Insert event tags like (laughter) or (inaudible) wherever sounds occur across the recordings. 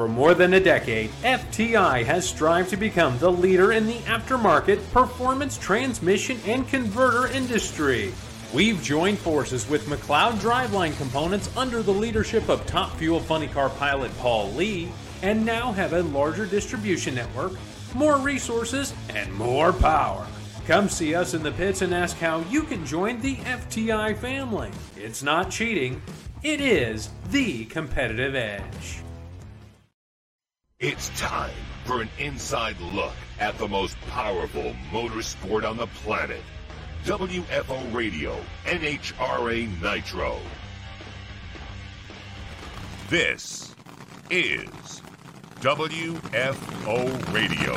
For more than a decade, FTI has strived to become the leader in the aftermarket performance transmission and converter industry. We've joined forces with McLeod Driveline Components under the leadership of top fuel funny car pilot Paul Lee, and now have a larger distribution network, more resources, and more power. Come see us in the pits and ask how you can join the FTI family. It's not cheating, it is the competitive edge. It's time for an inside look at the most powerful motorsport on the planet. WFO Radio, NHRA Nitro. This is WFO Radio.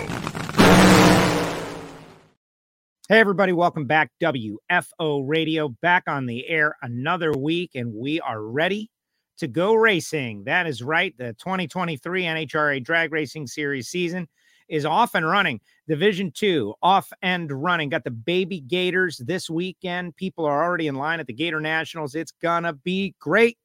Hey, everybody, welcome back. WFO Radio back on the air another week, and we are ready to go racing. That is right. The 2023 NHRA Drag Racing Series season is off and running. Division two off and running. Got the baby Gators this weekend. People are already in line at the Gator Nationals. It's gonna be great.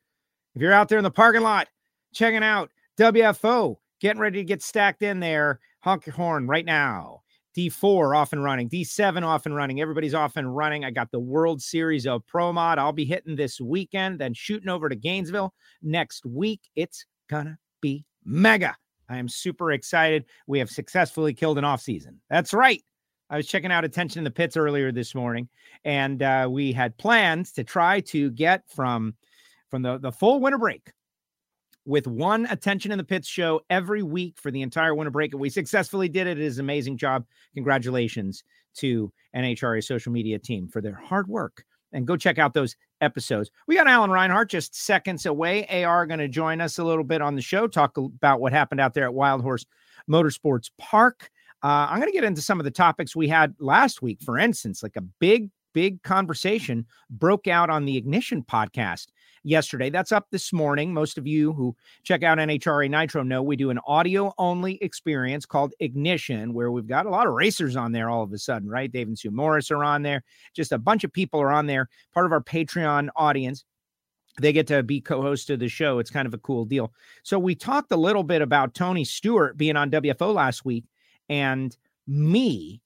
If you're out there in the parking lot checking out WFO, getting ready to get stacked in there, honk your horn right now. D4 off and running, D7 off and running. Everybody's off and running. I got the World Series of Pro Mod. I'll be hitting this weekend, then shooting over to Gainesville next week. It's gonna be mega. I am super excited. We have successfully killed an off season. That's right. I was checking out Attention in the Pits earlier this morning, and uh, we had plans to try to get from from the, the full winter break with one attention in the pits show every week for the entire winter break. And we successfully did it. It is an amazing job. Congratulations to NHRA social media team for their hard work. And go check out those episodes. We got Alan Reinhart just seconds away. AR going to join us a little bit on the show, talk about what happened out there at Wild Horse Motorsports Park. Uh, I'm going to get into some of the topics we had last week. For instance, like a big, big conversation broke out on the Ignition podcast yesterday. That's up this morning. Most of you who check out NHRA Nitro know we do an audio only experience called Ignition, where we've got a lot of racers on there all of a sudden, right? Dave and Sue Morris are on there. Just a bunch of people are on there, part of our Patreon audience they get to be co-host of the show. It's kind of a cool deal. So we talked a little bit about Tony Stewart being on WFO last week and me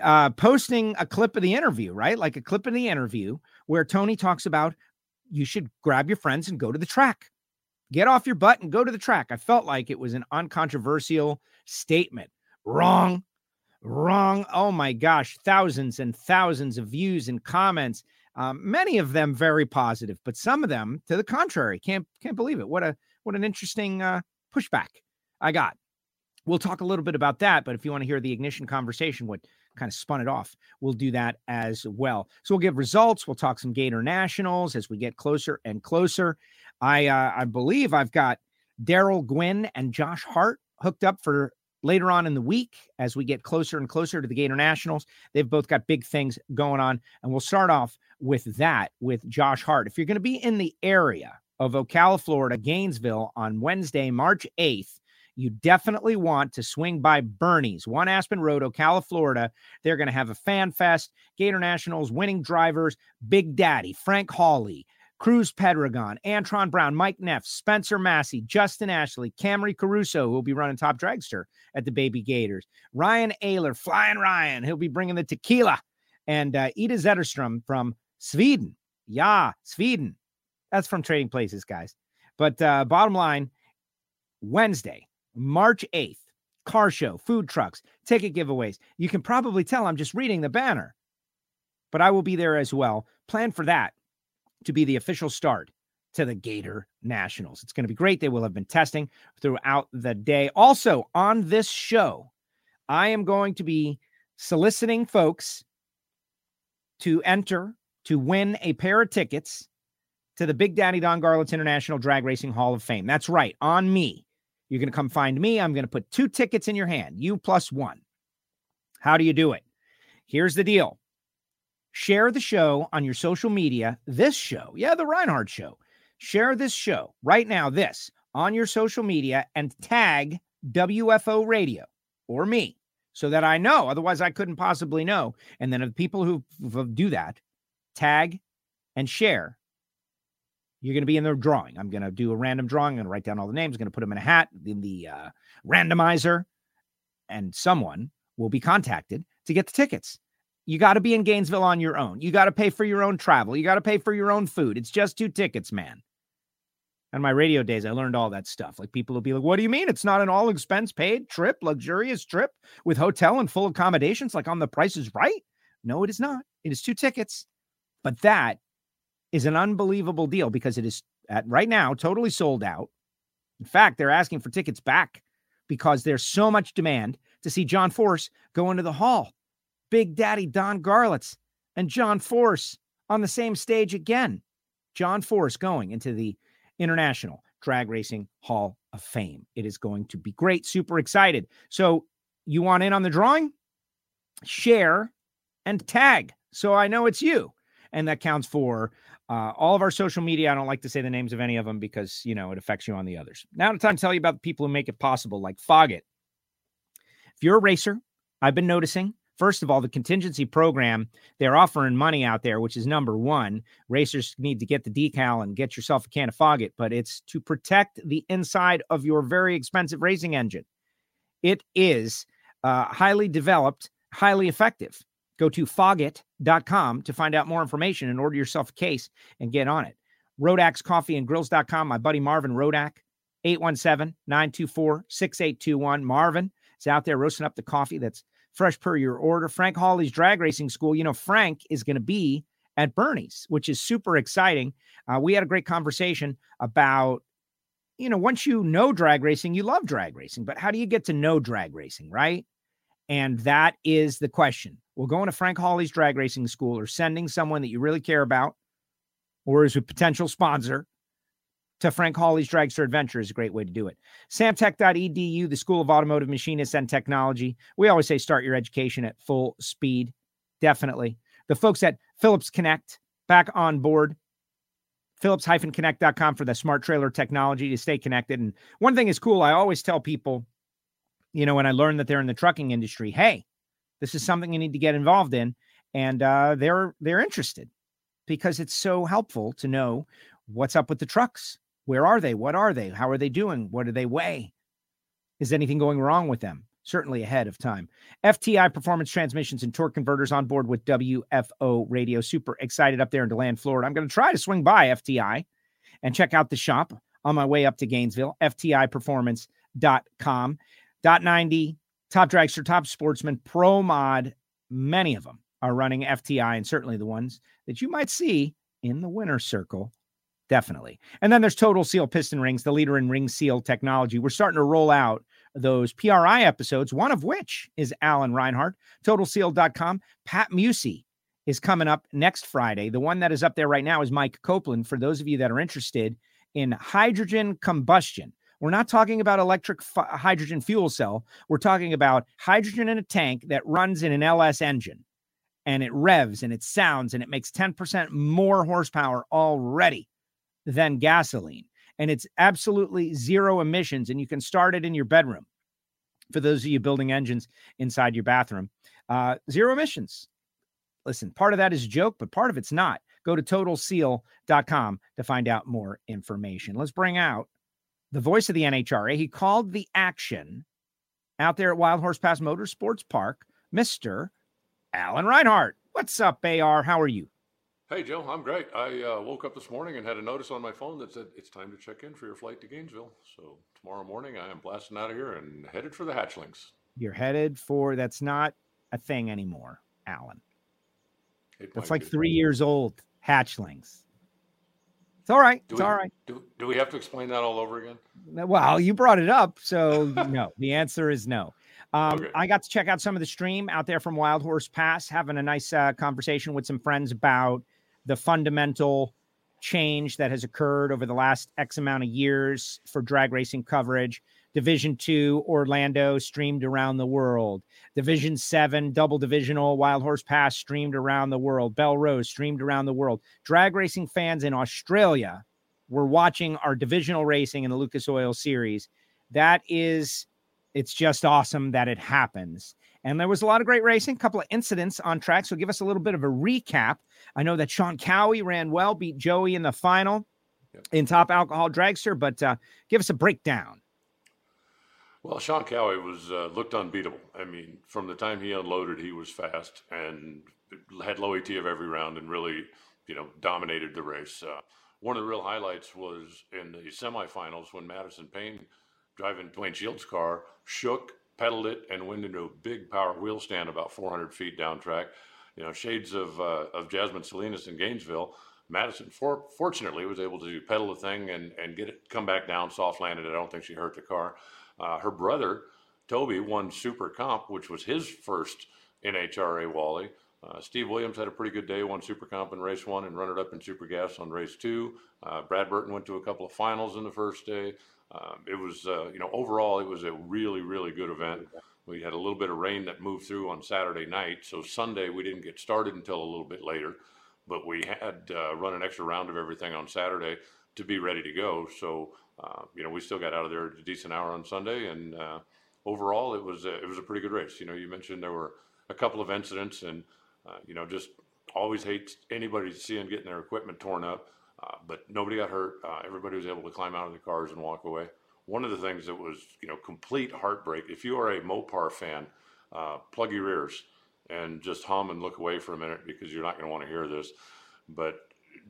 uh, posting a clip of the interview, right? Like a clip of the interview where Tony talks about you should grab your friends and go to the track. Get off your butt and go to the track. I felt like it was an uncontroversial statement. Wrong. Wrong. Oh my gosh. Thousands and thousands of views and comments. Um, many of them very positive, but some of them to the contrary. Can't can't believe it. What a what an interesting uh, pushback I got. We'll talk a little bit about that, but if you want to hear the ignition conversation, what kind of spun it off. We'll do that as well. So we'll give results. We'll talk some Gator Nationals as we get closer and closer. I uh, I believe I've got Darrell Gwynn and Josh Hart hooked up for later on in the week as we get closer and closer to the Gator Nationals. They've both got big things going on, and we'll start off with that with Josh Hart. If you're going to be in the area of Ocala, Florida, Gainesville on Wednesday, March 8th, you definitely want to swing by Bernie's, One Aspen Road, Ocala, Florida. They're going to have a fan fest, Gator Nationals, winning drivers, Big Daddy, Frank Hawley, Cruz Pedregon, Antron Brown, Mike Neff, Spencer Massey, Justin Ashley, Camrie Caruso, who will be running top dragster at the Baby Gators, Ryan Ayler, Flying Ryan, he'll be bringing the tequila, and uh, Ida Zetterstrom from Sweden. Yeah, Sweden. That's from Trading Places, guys. But uh, bottom line, Wednesday, March 8th, car show, food trucks, ticket giveaways. You can probably tell I'm just reading the banner, but I will be there as well. Plan for that to be the official start to the Gator Nationals. It's going to be great. They will have been testing throughout the day. Also, on this show, I am going to be soliciting folks to enter to win a pair of tickets to the Big Daddy Don Garlits International Drag Racing Hall of Fame. That's right, on me. You're going to come find me. I'm going to put two tickets in your hand, you plus one. How do you do it? Here's the deal share the show on your social media, this show, yeah, the Reinhart show. Share this show right now, this on your social media and tag WFO radio or me so that I know. Otherwise, I couldn't possibly know. And then if people who do that, tag and share You're going to be in the drawing. I'm going to do a random drawing. I'm going to write down all the names. I'm going to put them in a hat in the uh, randomizer, and someone will be contacted to get the tickets. You got to be in Gainesville on your own. You got to pay for your own travel. You got to pay for your own food. It's just two tickets, man. On my radio days, I learned all that stuff. Like people will be like, What do you mean? It's not an all expense paid trip, luxurious trip with hotel and full accommodations like on the price is right? No, it is not. It is two tickets. But that is an unbelievable deal because it is at right now totally sold out. In fact, they're asking for tickets back because there's so much demand to see John Force go into the hall. Big Daddy Don Garlits and John Force on the same stage again. John Force going into the International Drag Racing Hall of Fame. It is going to be great. Super excited. So, you want in on the drawing? Share and tag so I know it's you. And that counts for uh, all of our social media. I don't like to say the names of any of them because, you know, it affects you on the others. Now, it's time to tell you about the people who make it possible, like Foggit. If you're a racer, I've been noticing First of all, the contingency program, they're offering money out there, which is number one. Racers need to get the decal and get yourself a can of Foggit, but it's to protect the inside of your very expensive racing engine. It is uh, highly developed, highly effective. Go to foggit.com to find out more information and order yourself a case and get on it. Rodak's Coffee and Grills.com. My buddy Marvin Rodak, 817 924 6821. Marvin is out there roasting up the coffee that's fresh per your order. Frank Hawley's Drag Racing School. You know, Frank is going to be at Bernie's, which is super exciting. Uh, we had a great conversation about, you know, once you know drag racing, you love drag racing, but how do you get to know drag racing, right? And that is the question. Well, going to Frank Hawley's Drag Racing School or sending someone that you really care about or is a potential sponsor to Frank Hawley's Dragster Adventure is a great way to do it. Samtech.edu, the School of Automotive Machinists and Technology. We always say start your education at full speed. Definitely. The folks at Phillips Connect back on board. Phillips-connect.com for the smart trailer technology to stay connected. And one thing is cool. I always tell people, you know, when I learned that they're in the trucking industry, hey, this is something you need to get involved in. And uh, they're they're interested because it's so helpful to know what's up with the trucks where are they? What are they? How are they doing? What do they weigh? Is anything going wrong with them? Certainly ahead of time. FTI Performance Transmissions and Torque Converters on board with WFO Radio. Super excited up there in DeLand, Florida. I'm going to try to swing by FTI and check out the shop on my way up to Gainesville. FTIperformance.com. Dot 90, Top Dragster, Top Sportsman, Pro Mod, many of them are running FTI and certainly the ones that you might see in the winner circle Definitely. And then there's Total Seal Piston Rings, the leader in ring seal technology. We're starting to roll out those PRI episodes, one of which is Alan Reinhart. TotalSeal.com. Pat Musi is coming up next Friday. The one that is up there right now is Mike Copeland. For those of you that are interested in hydrogen combustion, we're not talking about electric f- hydrogen fuel cell. We're talking about hydrogen in a tank that runs in an LS engine and it revs and it sounds and it makes 10% more horsepower already than gasoline. And it's absolutely zero emissions. And you can start it in your bedroom for those of you building engines inside your bathroom. Uh, zero emissions. Listen, part of that is a joke, but part of it's not. Go to totalseal.com to find out more information. Let's bring out the voice of the NHRA. He called the action out there at Wild Horse Pass Motorsports Park, Mr. Alan Reinhart. What's up, AR? How are you? Hey, Joe, I'm great. I uh, woke up this morning and had a notice on my phone that said it's time to check in for your flight to Gainesville. So tomorrow morning, I am blasting out of here and headed for the hatchlings. You're headed for that's not a thing anymore, Alan. It that's like three years old. Hatchlings. It's all right. Do it's we, all right. Do, do we have to explain that all over again? Well, you brought it up. So, (laughs) no, the answer is no. Um, okay. I got to check out some of the stream out there from Wild Horse Pass, having a nice uh, conversation with some friends about the fundamental change that has occurred over the last X amount of years for drag racing coverage. Division two, Orlando streamed around the world. Division seven, double divisional, Wild Horse Pass streamed around the world. Belle Rose streamed around the world. Drag racing fans in Australia were watching our divisional racing in the Lucas Oil series. That is, it's just awesome that it happens. And there was a lot of great racing, a couple of incidents on track. So give us a little bit of a recap. I know that Sean Cowie ran well, beat Joey in the final. in Top Alcohol Dragster. But uh, give us a breakdown. Well, Sean Cowie was uh, looked unbeatable. I mean, from the time he unloaded, he was fast and had low ET of every round and really, you know, dominated the race. Uh, one of the real highlights was in the semifinals when Madison Payne, driving Dwayne Shields' car, shook, pedaled it, and went into a big power wheel stand about 400 feet down track. You know, shades of uh, of Jasmine Salinas in Gainesville. Madison, for, fortunately, was able to pedal the thing and, and get it come back down, soft landed. I don't think she hurt the car. Uh, her brother, Toby, won Super Comp, which was his first NHRA Wally. Uh, Steve Williams had a pretty good day, won Super Comp in race one and runner up in Super Gas on race two. Uh, Brad Burton went to a couple of finals in the first day. Um, it was, uh, you know, overall, it was a really, really good event. We had a little bit of rain that moved through on Saturday night. So Sunday, we didn't get started until a little bit later, but we had uh, run an extra round of everything on Saturday to be ready to go. So uh, you know, we still got out of there a decent hour on Sunday, and uh, overall, it was a, it was a pretty good race. You know, you mentioned there were a couple of incidents, and uh, you know, just always hate anybody seeing getting their equipment torn up, uh, but nobody got hurt. Uh, everybody was able to climb out of the cars and walk away. One of the things that was, you know, complete heartbreak. If you are a Mopar fan, plug your ears and just hum and look away for a minute because you're not going to want to hear this. But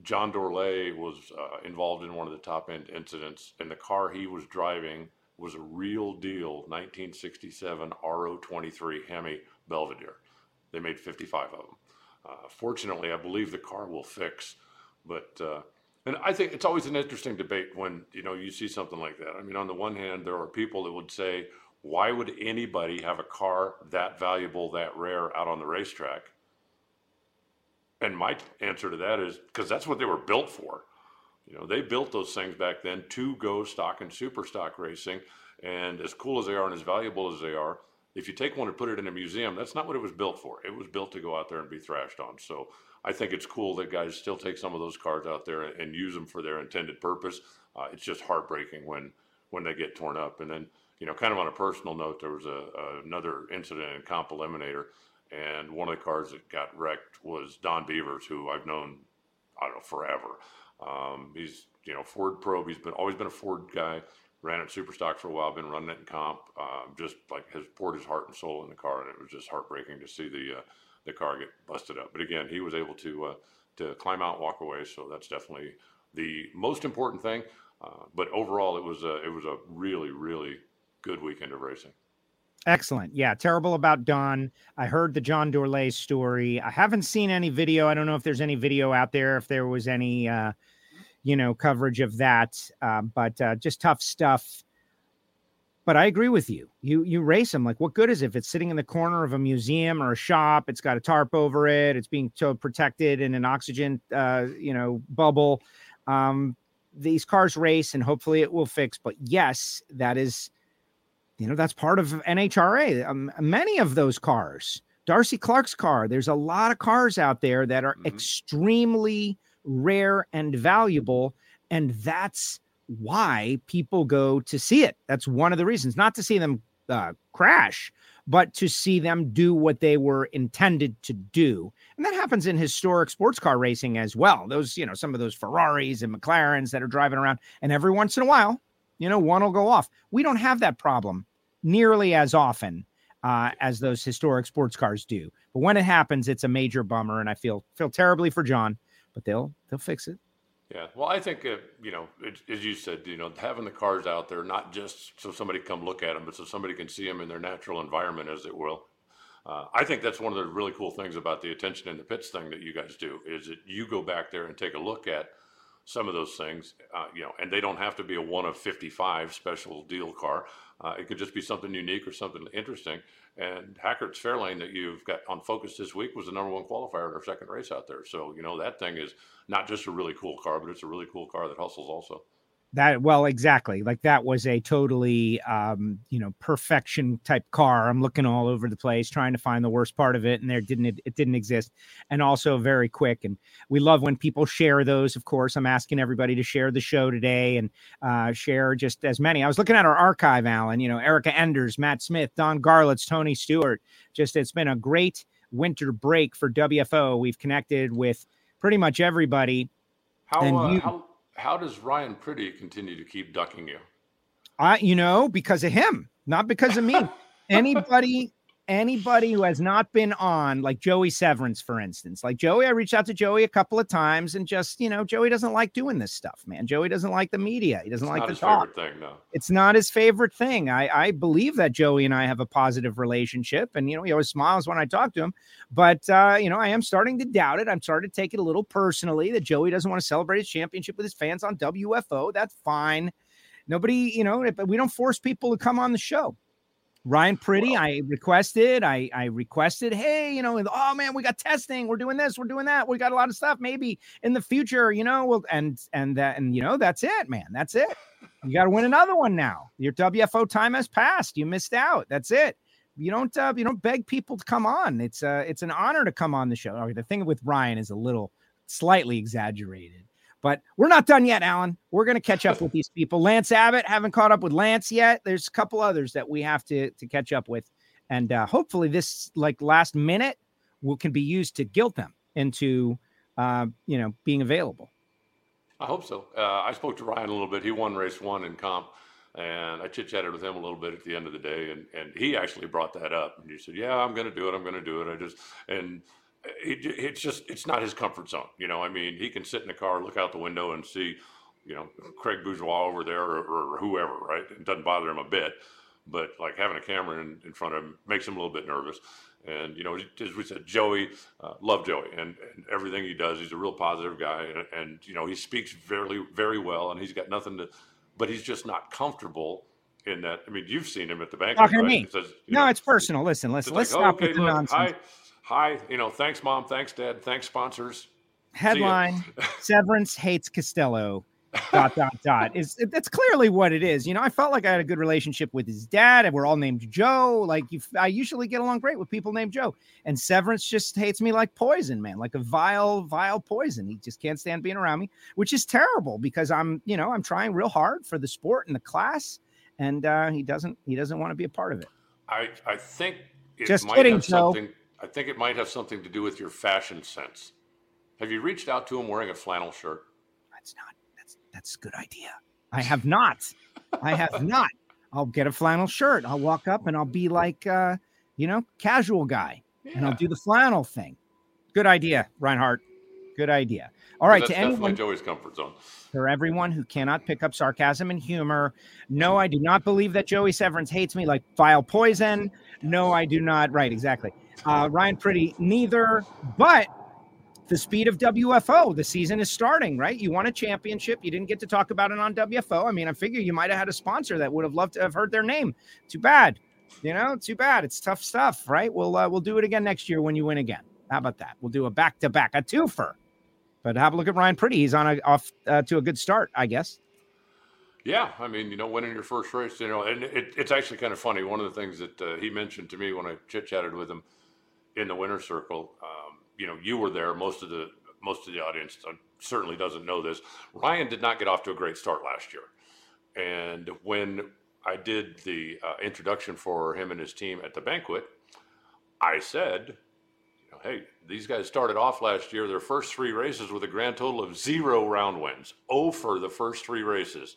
John Dorley was uh, involved in one of the top end incidents, and the car he was driving was a real deal 1967 RO23 Hemi Belvedere. They made 55 of them. Uh, fortunately, I believe the car will fix, but uh, and I think it's always an interesting debate when you know you see something like that. I mean, on the one hand, there are people that would say, why would anybody have a car that valuable, that rare out on the racetrack? And my answer to that is because that's what they were built for. You know, they built those things back then to go stock and super stock racing. And as cool as they are and as valuable as they are, if you take one and put it in a museum, that's not what it was built for. It was built to go out there and be thrashed on. So I think it's cool that guys still take some of those cars out there and use them for their intended purpose. Uh, it's just heartbreaking when when they get torn up. And then, you know, kind of on a personal note, there was a, a another incident in Comp Eliminator and one of the cars that got wrecked was Don Beavers, who I've known, I don't know, forever. Um, he's you know Ford probe. He's been always been a Ford guy. Ran at Superstock for a while. Been running it in comp. Um, just like has poured his heart and soul in the car, and it was just heartbreaking to see the uh, the car get busted up. But again, he was able to uh, to climb out, walk away. So that's definitely the most important thing. Uh, but overall, it was a it was a really really good weekend of racing. Excellent. Yeah, terrible about Don. I heard the John Dorley story. I haven't seen any video. I don't know if there's any video out there, if there was any, uh, you know, coverage of that. Uh, but uh, just tough stuff. But I agree with you. You you race them. Like, what good is it if it's sitting in the corner of a museum or a shop? It's got a tarp over it. It's being so protected in an oxygen, uh, you know, bubble. Um, these cars race, and hopefully it will fix. But yes, that is you know, that's part of NHRA. Um, many of those cars, Darcy Clark's car, there's a lot of cars out there that are mm-hmm. extremely rare and valuable. And that's why people go to see it. That's one of the reasons, not to see them uh, crash, but to see them do what they were intended to do. And that happens in historic sports car racing as well. Those, you know, some of those Ferraris and McLarens that are driving around, and every once in a while, you know, one will go off. We don't have that problem nearly as often uh, as those historic sports cars do. But when it happens, it's a major bummer, and I feel feel terribly for John. But they'll they'll fix it. Yeah, well, I think uh, you know, it, as you said, you know, having the cars out there not just so somebody come look at them, but so somebody can see them in their natural environment, as it will. Uh, I think that's one of the really cool things about the attention in the pits thing that you guys do is that you go back there and take a look at some of those things, uh, you know, and they don't have to be a one of 55 special deal car. Uh, it could just be something unique or something interesting. And Hackert's Fairlane that you've got on focus this week was the number one qualifier in our second race out there. So, you know, that thing is not just a really cool car, but it's a really cool car that hustles also that well exactly like that was a totally um you know perfection type car. I'm looking all over the place trying to find the worst part of it and there didn't it, it didn't exist and also very quick and we love when people share those of course. I'm asking everybody to share the show today and uh share just as many. I was looking at our archive alan you know erica enders matt smith don garlits tony stewart. Just it's been a great winter break for wfo we've connected with pretty much everybody. How, uh, you, how how does Ryan Pretty continue to keep ducking you? I, you know, because of him, not because of me. (laughs) Anybody anybody who has not been on, like Joey Severance, for instance, like Joey, I reached out to Joey a couple of times and just, you know, Joey doesn't like doing this stuff, man. Joey doesn't like the media. He doesn't It's like not the his talk. favorite thing, no. It's not his favorite thing. I, I believe that Joey and I have a positive relationship, and you know he always smiles when I talk to him. But uh, you know I am starting to doubt it. I'm starting to take it a little personally that Joey doesn't want to celebrate his championship with his fans on WFO. That's fine. Nobody, you know, but we don't force people to come on the show. Ryan Pretty, I requested, I I requested, hey, you know, oh man, we got testing, we're doing this, we're doing that, we got a lot of stuff. Maybe in the future, you know, well, and and that, and you know, that's it, man, that's it. You got to win another one now. Your WFO time has passed. You missed out. That's it. You don't uh, you don't beg people to come on. It's uh it's an honor to come on the show. Okay, the thing with Ryan is a little slightly exaggerated. But we're not done yet, Alan. We're going to catch up with these people. Lance Abbott, haven't caught up with Lance yet. There's a couple others that we have to to catch up with, and uh, hopefully this like last minute will can be used to guilt them into uh, you know being available. I hope so. Uh, I spoke to Ryan a little bit. He won race one in comp, and I chit chatted with him a little bit at the end of the day, and, and he actually brought that up. And he said, "Yeah, I'm going to do it. I'm going to do it. I just and it, it's just it's not his comfort zone. You know, I mean, he can sit in the car, look out the window, and see, you know, Craig Bourgeois over there or, or whoever. Right? It doesn't bother him a bit. But like having a camera in, in front of him makes him a little bit nervous. And you know, as we said, Joey, uh, love Joey, and, and everything he does, he's a real positive guy, and, and you know, he speaks very, very well, and he's got nothing to, but he's just not comfortable in that. I mean, you've seen him at the bank. Talking to right? me. Says, No, know, it's personal. Listen, let's let's like, stop okay, with the look, nonsense. Hi, hi, you know, thanks, mom, thanks, dad, thanks, sponsors. Headline: (laughs) Severance hates Costello. dot dot dot is that's clearly what it is. You know, I felt like I had a good relationship with his dad, and we're all named Joe. Like you, I usually get along great with people named Joe, and Severance just hates me like poison, man, like a vile, vile poison. He just can't stand being around me, which is terrible because I'm, you know, I'm trying real hard for the sport and the class, and uh, he doesn't, he doesn't want to be a part of it. I, I think it Just might kidding, Joe. something. I think it might have something to do with your fashion sense. Have you reached out to him wearing a flannel shirt? That's not. That's that's a good idea. I have not. I have (laughs) not. I'll get a flannel shirt. I'll walk up and I'll be like, uh, you know, casual guy, and I'll do the flannel thing. Good idea, Reinhart. Good idea. All right, to anyone, Joey's comfort zone. for everyone who cannot pick up sarcasm and humor, no, I do not believe that Joey Severance hates me like vile poison. No, I do not. Right, exactly. Uh, Ryan Pretty, neither. But the speed of WFO, the season is starting, right? You won a championship. You didn't get to talk about it on WFO. I mean, I figure you might have had a sponsor that would have loved to have heard their name. Too bad. You know, too bad. It's tough stuff, right? We'll uh, we'll do it again next year when you win again. How about that? We'll do a back to back, a twofer. But have a look at Ryan Pretty. He's on a off uh, to a good start, I guess. Yeah, I mean, you know, winning your first race, you know, and it, it's actually kind of funny. One of the things that uh, he mentioned to me when I chit chatted with him in the winner's circle, um, you know, you were there. Most of the most of the audience certainly doesn't know this. Ryan did not get off to a great start last year, and when I did the uh, introduction for him and his team at the banquet, I said, you know, hey, these guys started off last year, their first three races with a grand total of zero round wins. Oh, for the first three races.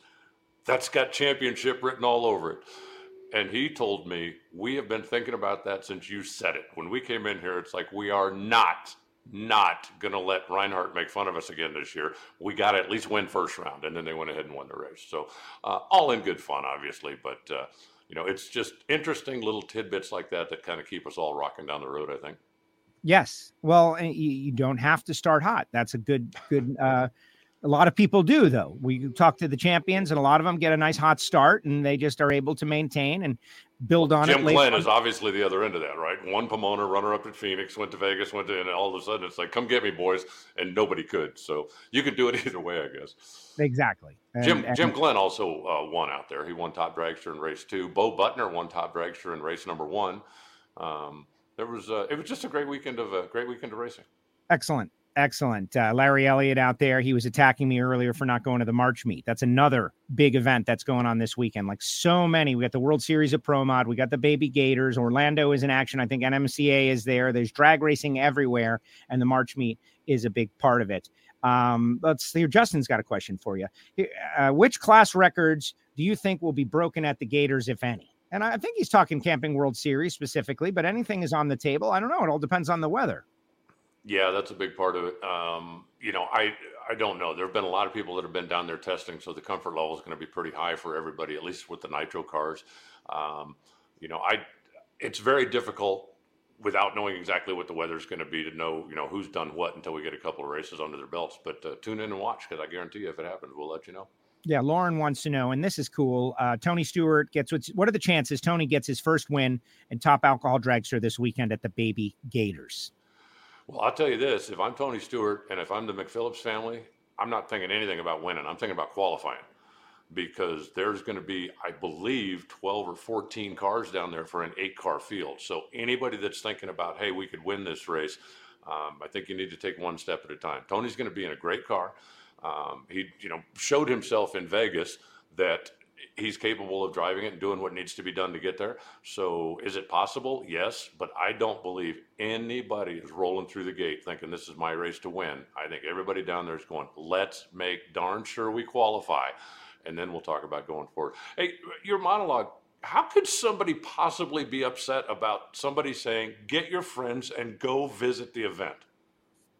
That's got championship written all over it. And he told me, we have been thinking about that since you said it. When we came in here, it's like, we are not, not going to let Reinhart make fun of us again this year. We got to at least win first round. And then they went ahead and won the race. So, uh, all in good fun, obviously. But, uh, you know, it's just interesting little tidbits like that that kind of keep us all rocking down the road, I think. Yes. Well, you, you don't have to start hot. That's a good, good. Uh, a lot of people do, though. We talk to the champions, and a lot of them get a nice hot start, and they just are able to maintain and build on Jim it. later Glenn is obviously the other end of that, right? One Pomona runner up at Phoenix, went to Vegas, went to, and all of a sudden it's like, come get me, boys. And nobody could. So you could do it (laughs) either way, I guess. exactly. And- Jim and- Jim Glenn also uh, won out there. He won top dragster in race two. Bo Butner won top dragster in race number one. Um, there was uh, it was just a great weekend of a great weekend of racing. Excellent. Excellent. Uh, Larry Elliott out there. He was attacking me earlier for not going to the March meet. That's another big event that's going on this weekend. Like so many. We got the World Series of Pro Mod. We got the Baby Gators. Orlando is in action. I think NMCA is there. There's drag racing everywhere, and the March meet is a big part of it. Um, let's see. Justin's got a question for you. Uh, which class records do you think will be broken at the Gators, if any? And I think he's talking Camping World Series specifically, but anything is on the table. I don't know. It all depends on the weather. Yeah, that's a big part of it. Um, you know, I I don't know. There have been a lot of people that have been down there testing, so the comfort level is going to be pretty high for everybody, at least with the nitro cars. Um, you know, I it's very difficult without knowing exactly what the weather is going to be to know you know who's done what until we get a couple of races under their belts. But uh, tune in and watch because I guarantee you, if it happens, we'll let you know. Yeah, Lauren wants to know, and this is cool. Uh, Tony Stewart gets what's what are the chances Tony gets his first win in top alcohol dragster this weekend at the Baby Gators? Well, I'll tell you this: if I'm Tony Stewart and if I'm the McPhillips family, I'm not thinking anything about winning. I'm thinking about qualifying because there's going to be, I believe, 12 or 14 cars down there for an eight-car field. So anybody that's thinking about, hey, we could win this race, um, I think you need to take one step at a time. Tony's going to be in a great car. Um, he, you know, showed himself in Vegas that he's capable of driving it and doing what needs to be done to get there. So is it possible? Yes, but I don't believe anybody is rolling through the gate thinking this is my race to win. I think everybody down there is going, let's make darn sure we qualify. And then we'll talk about going forward. Hey, your monologue, how could somebody possibly be upset about somebody saying, get your friends and go visit the event?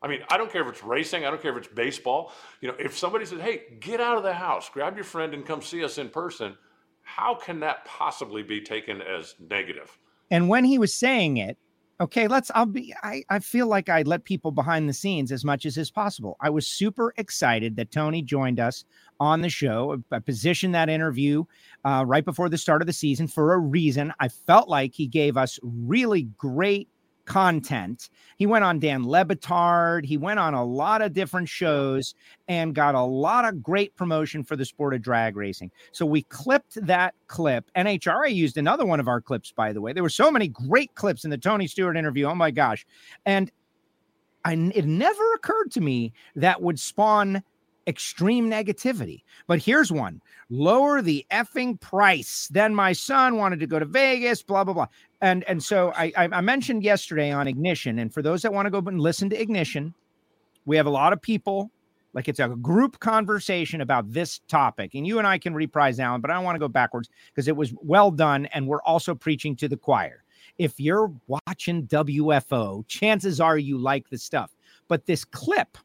I mean, I don't care if it's racing, I don't care if it's baseball. You know, if somebody says, "Hey, get out of the house, grab your friend and come see us in person," how can that possibly be taken as negative? And when he was saying it, okay, let's I'll be I I feel like I let people behind the scenes as much as is possible. I was super excited that Tony joined us on the show. I positioned that interview uh, right before the start of the season for a reason. I felt like he gave us really great content. He went on Dan Le Batard. He went on a lot of different shows and got a lot of great promotion for the sport of drag racing. So we clipped that clip. NHRA used another one of our clips, by the way. There were so many great clips in the Tony Stewart interview. Oh my gosh. And I, it never occurred to me that would spawn extreme negativity. But here's one lower the effing price. Then my son wanted to go to Vegas, blah, blah, blah. And and so I, I mentioned yesterday on Ignition, and for those that want to go and listen to Ignition, we have a lot of people like it's a group conversation about this topic. And you and I can reprise now, but I don't want to go backwards because it was well done. And we're also preaching to the choir. If you're watching WFO, chances are you like the stuff. But this clip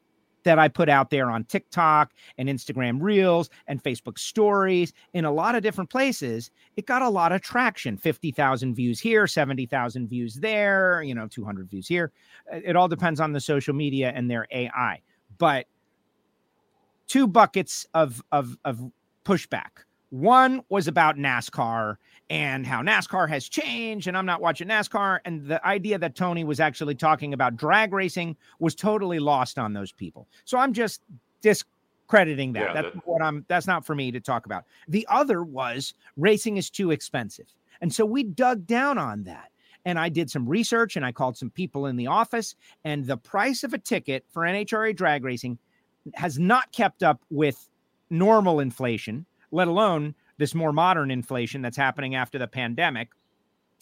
that I put out there on TikTok and Instagram Reels and Facebook Stories in a lot of different places, it got a lot of traction 50,000 views here, 70,000 views there, you know, 200 views here. Uh, it all depends on the social media and their AI. But two buckets of, of, of pushback. One was about NASCAR and how NASCAR has changed, and I'm not watching NASCAR. And the idea that Tony was actually talking about drag racing was totally lost on those people. So I'm just discrediting that. Yeah, that's that... what I'm that's not for me to talk about. The other was racing is too expensive. And so we dug down on that. And I did some research and I called some people in the office, and the price of a ticket for NHRA drag racing has not kept up with normal inflation, let alone this more modern inflation that's happening after the pandemic,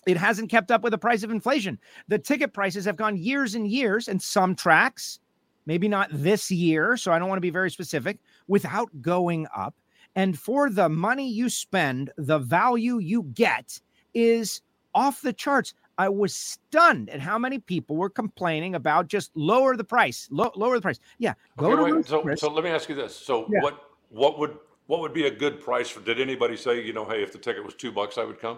it hasn't kept up with the price of inflation. The ticket prices have gone years and years, and some tracks, maybe not this year, so I don't want to be very specific, without going up. And for the money you spend, the value you get is off the charts. I was stunned at how many people were complaining about just lower the price, lo- lower the price. Yeah, go okay, to wait, so, so let me ask you this: so yeah. what what would what would be a good price for? Did anybody say, you know, hey, if the ticket was two bucks, I would come?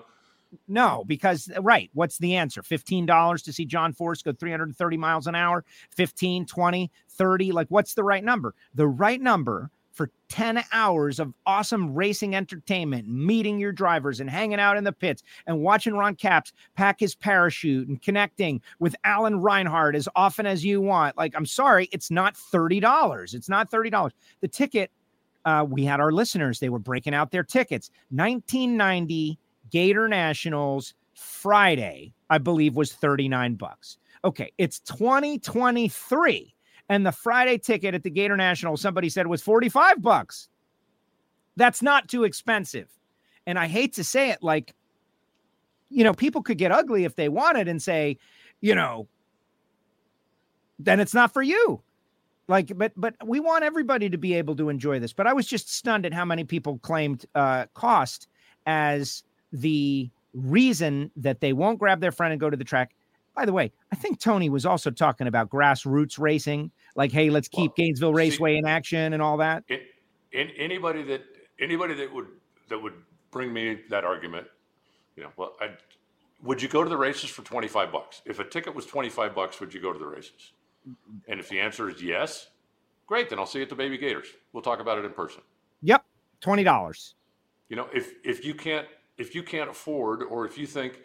No, because uh, right, what's the answer? $15 to see John Force go 330 miles an hour, 15, 20, 30, like what's the right number? The right number for 10 hours of awesome racing entertainment, meeting your drivers and hanging out in the pits and watching Ron Capps pack his parachute and connecting with Alan Reinhart as often as you want. Like, I'm sorry, it's not $30. It's not $30. The ticket uh, we had our listeners, they were breaking out their tickets. 1990 Gator Nationals Friday, I believe, was 39 bucks. Okay, it's 2023. And the Friday ticket at the Gator National, somebody said was 45 bucks. That's not too expensive. And I hate to say it, like, you know, people could get ugly if they wanted and say, you know, then it's not for you. Like, but but we want everybody to be able to enjoy this. But I was just stunned at how many people claimed uh, cost as the reason that they won't grab their friend and go to the track. By the way, I think Tony was also talking about grassroots racing, like, hey, let's keep well, Gainesville Raceway see, in action and all that. In, in, anybody that anybody that would that would bring me that argument, you know, well, I would you go to the races for 25 bucks? If a ticket was 25 bucks, would you go to the races? And if the answer is yes, great, then I'll see you at the Baby Gators. We'll talk about it in person. Yep, $20. You know, if if you can't if you can't afford or if you think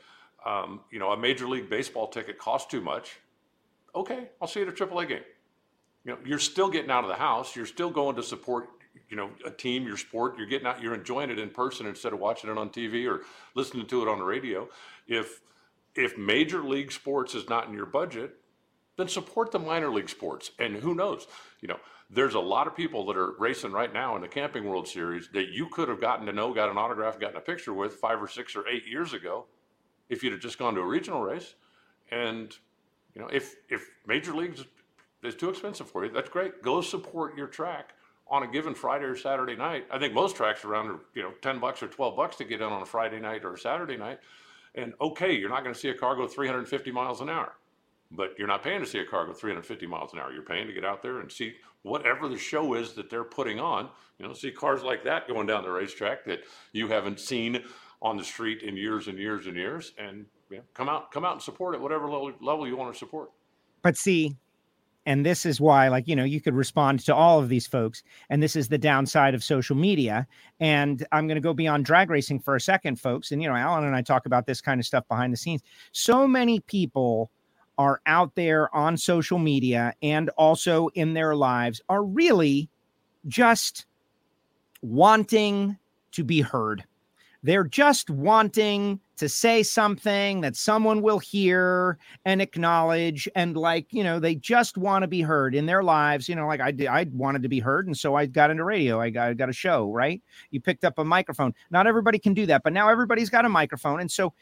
um, you know a major league baseball ticket costs too much, okay, I'll see you at a AAA game. You know, you're still getting out of the house. You're still going to support you know a team, your sport. You're getting out. You're enjoying it in person instead of watching it on TV or listening to it on the radio. If if major league sports is not in your budget, then support the minor league sports. And who knows, you know, there's a lot of people that are racing right now in the Camping World Series that you could have gotten to know, got an autograph, gotten a picture with five or six or eight years ago, if you'd have just gone to a regional race. And you know, if if major leagues is too expensive for you, that's great. Go support your track on a given Friday or Saturday night. I think most tracks around are you know ten bucks or twelve bucks to get in on a Friday night or a Saturday night. And okay, you're not going to see a car go 350 miles an hour, but you're not paying to see a car go 350 miles an hour. You're paying to get out there and see whatever the show is that they're putting on. You know, see cars like that going down the racetrack that you haven't seen on the street in years and years and years, and you know, come out, come out and support it, whatever level, level you want to support. But see, and this is why like you know you could respond to all of these folks and this is the downside of social media and i'm going to go beyond drag racing for a second folks and you know alan and i talk about this kind of stuff behind the scenes so many people are out there on social media and also in their lives are really just wanting to be heard. They're just wanting to say something that someone will hear and acknowledge and like you know they just want to be heard in their lives. You know like i did i wanted to be heard and so i got into radio. I got, I got a show right? You picked up a microphone. Not everybody can do that but now everybody's got a microphone and so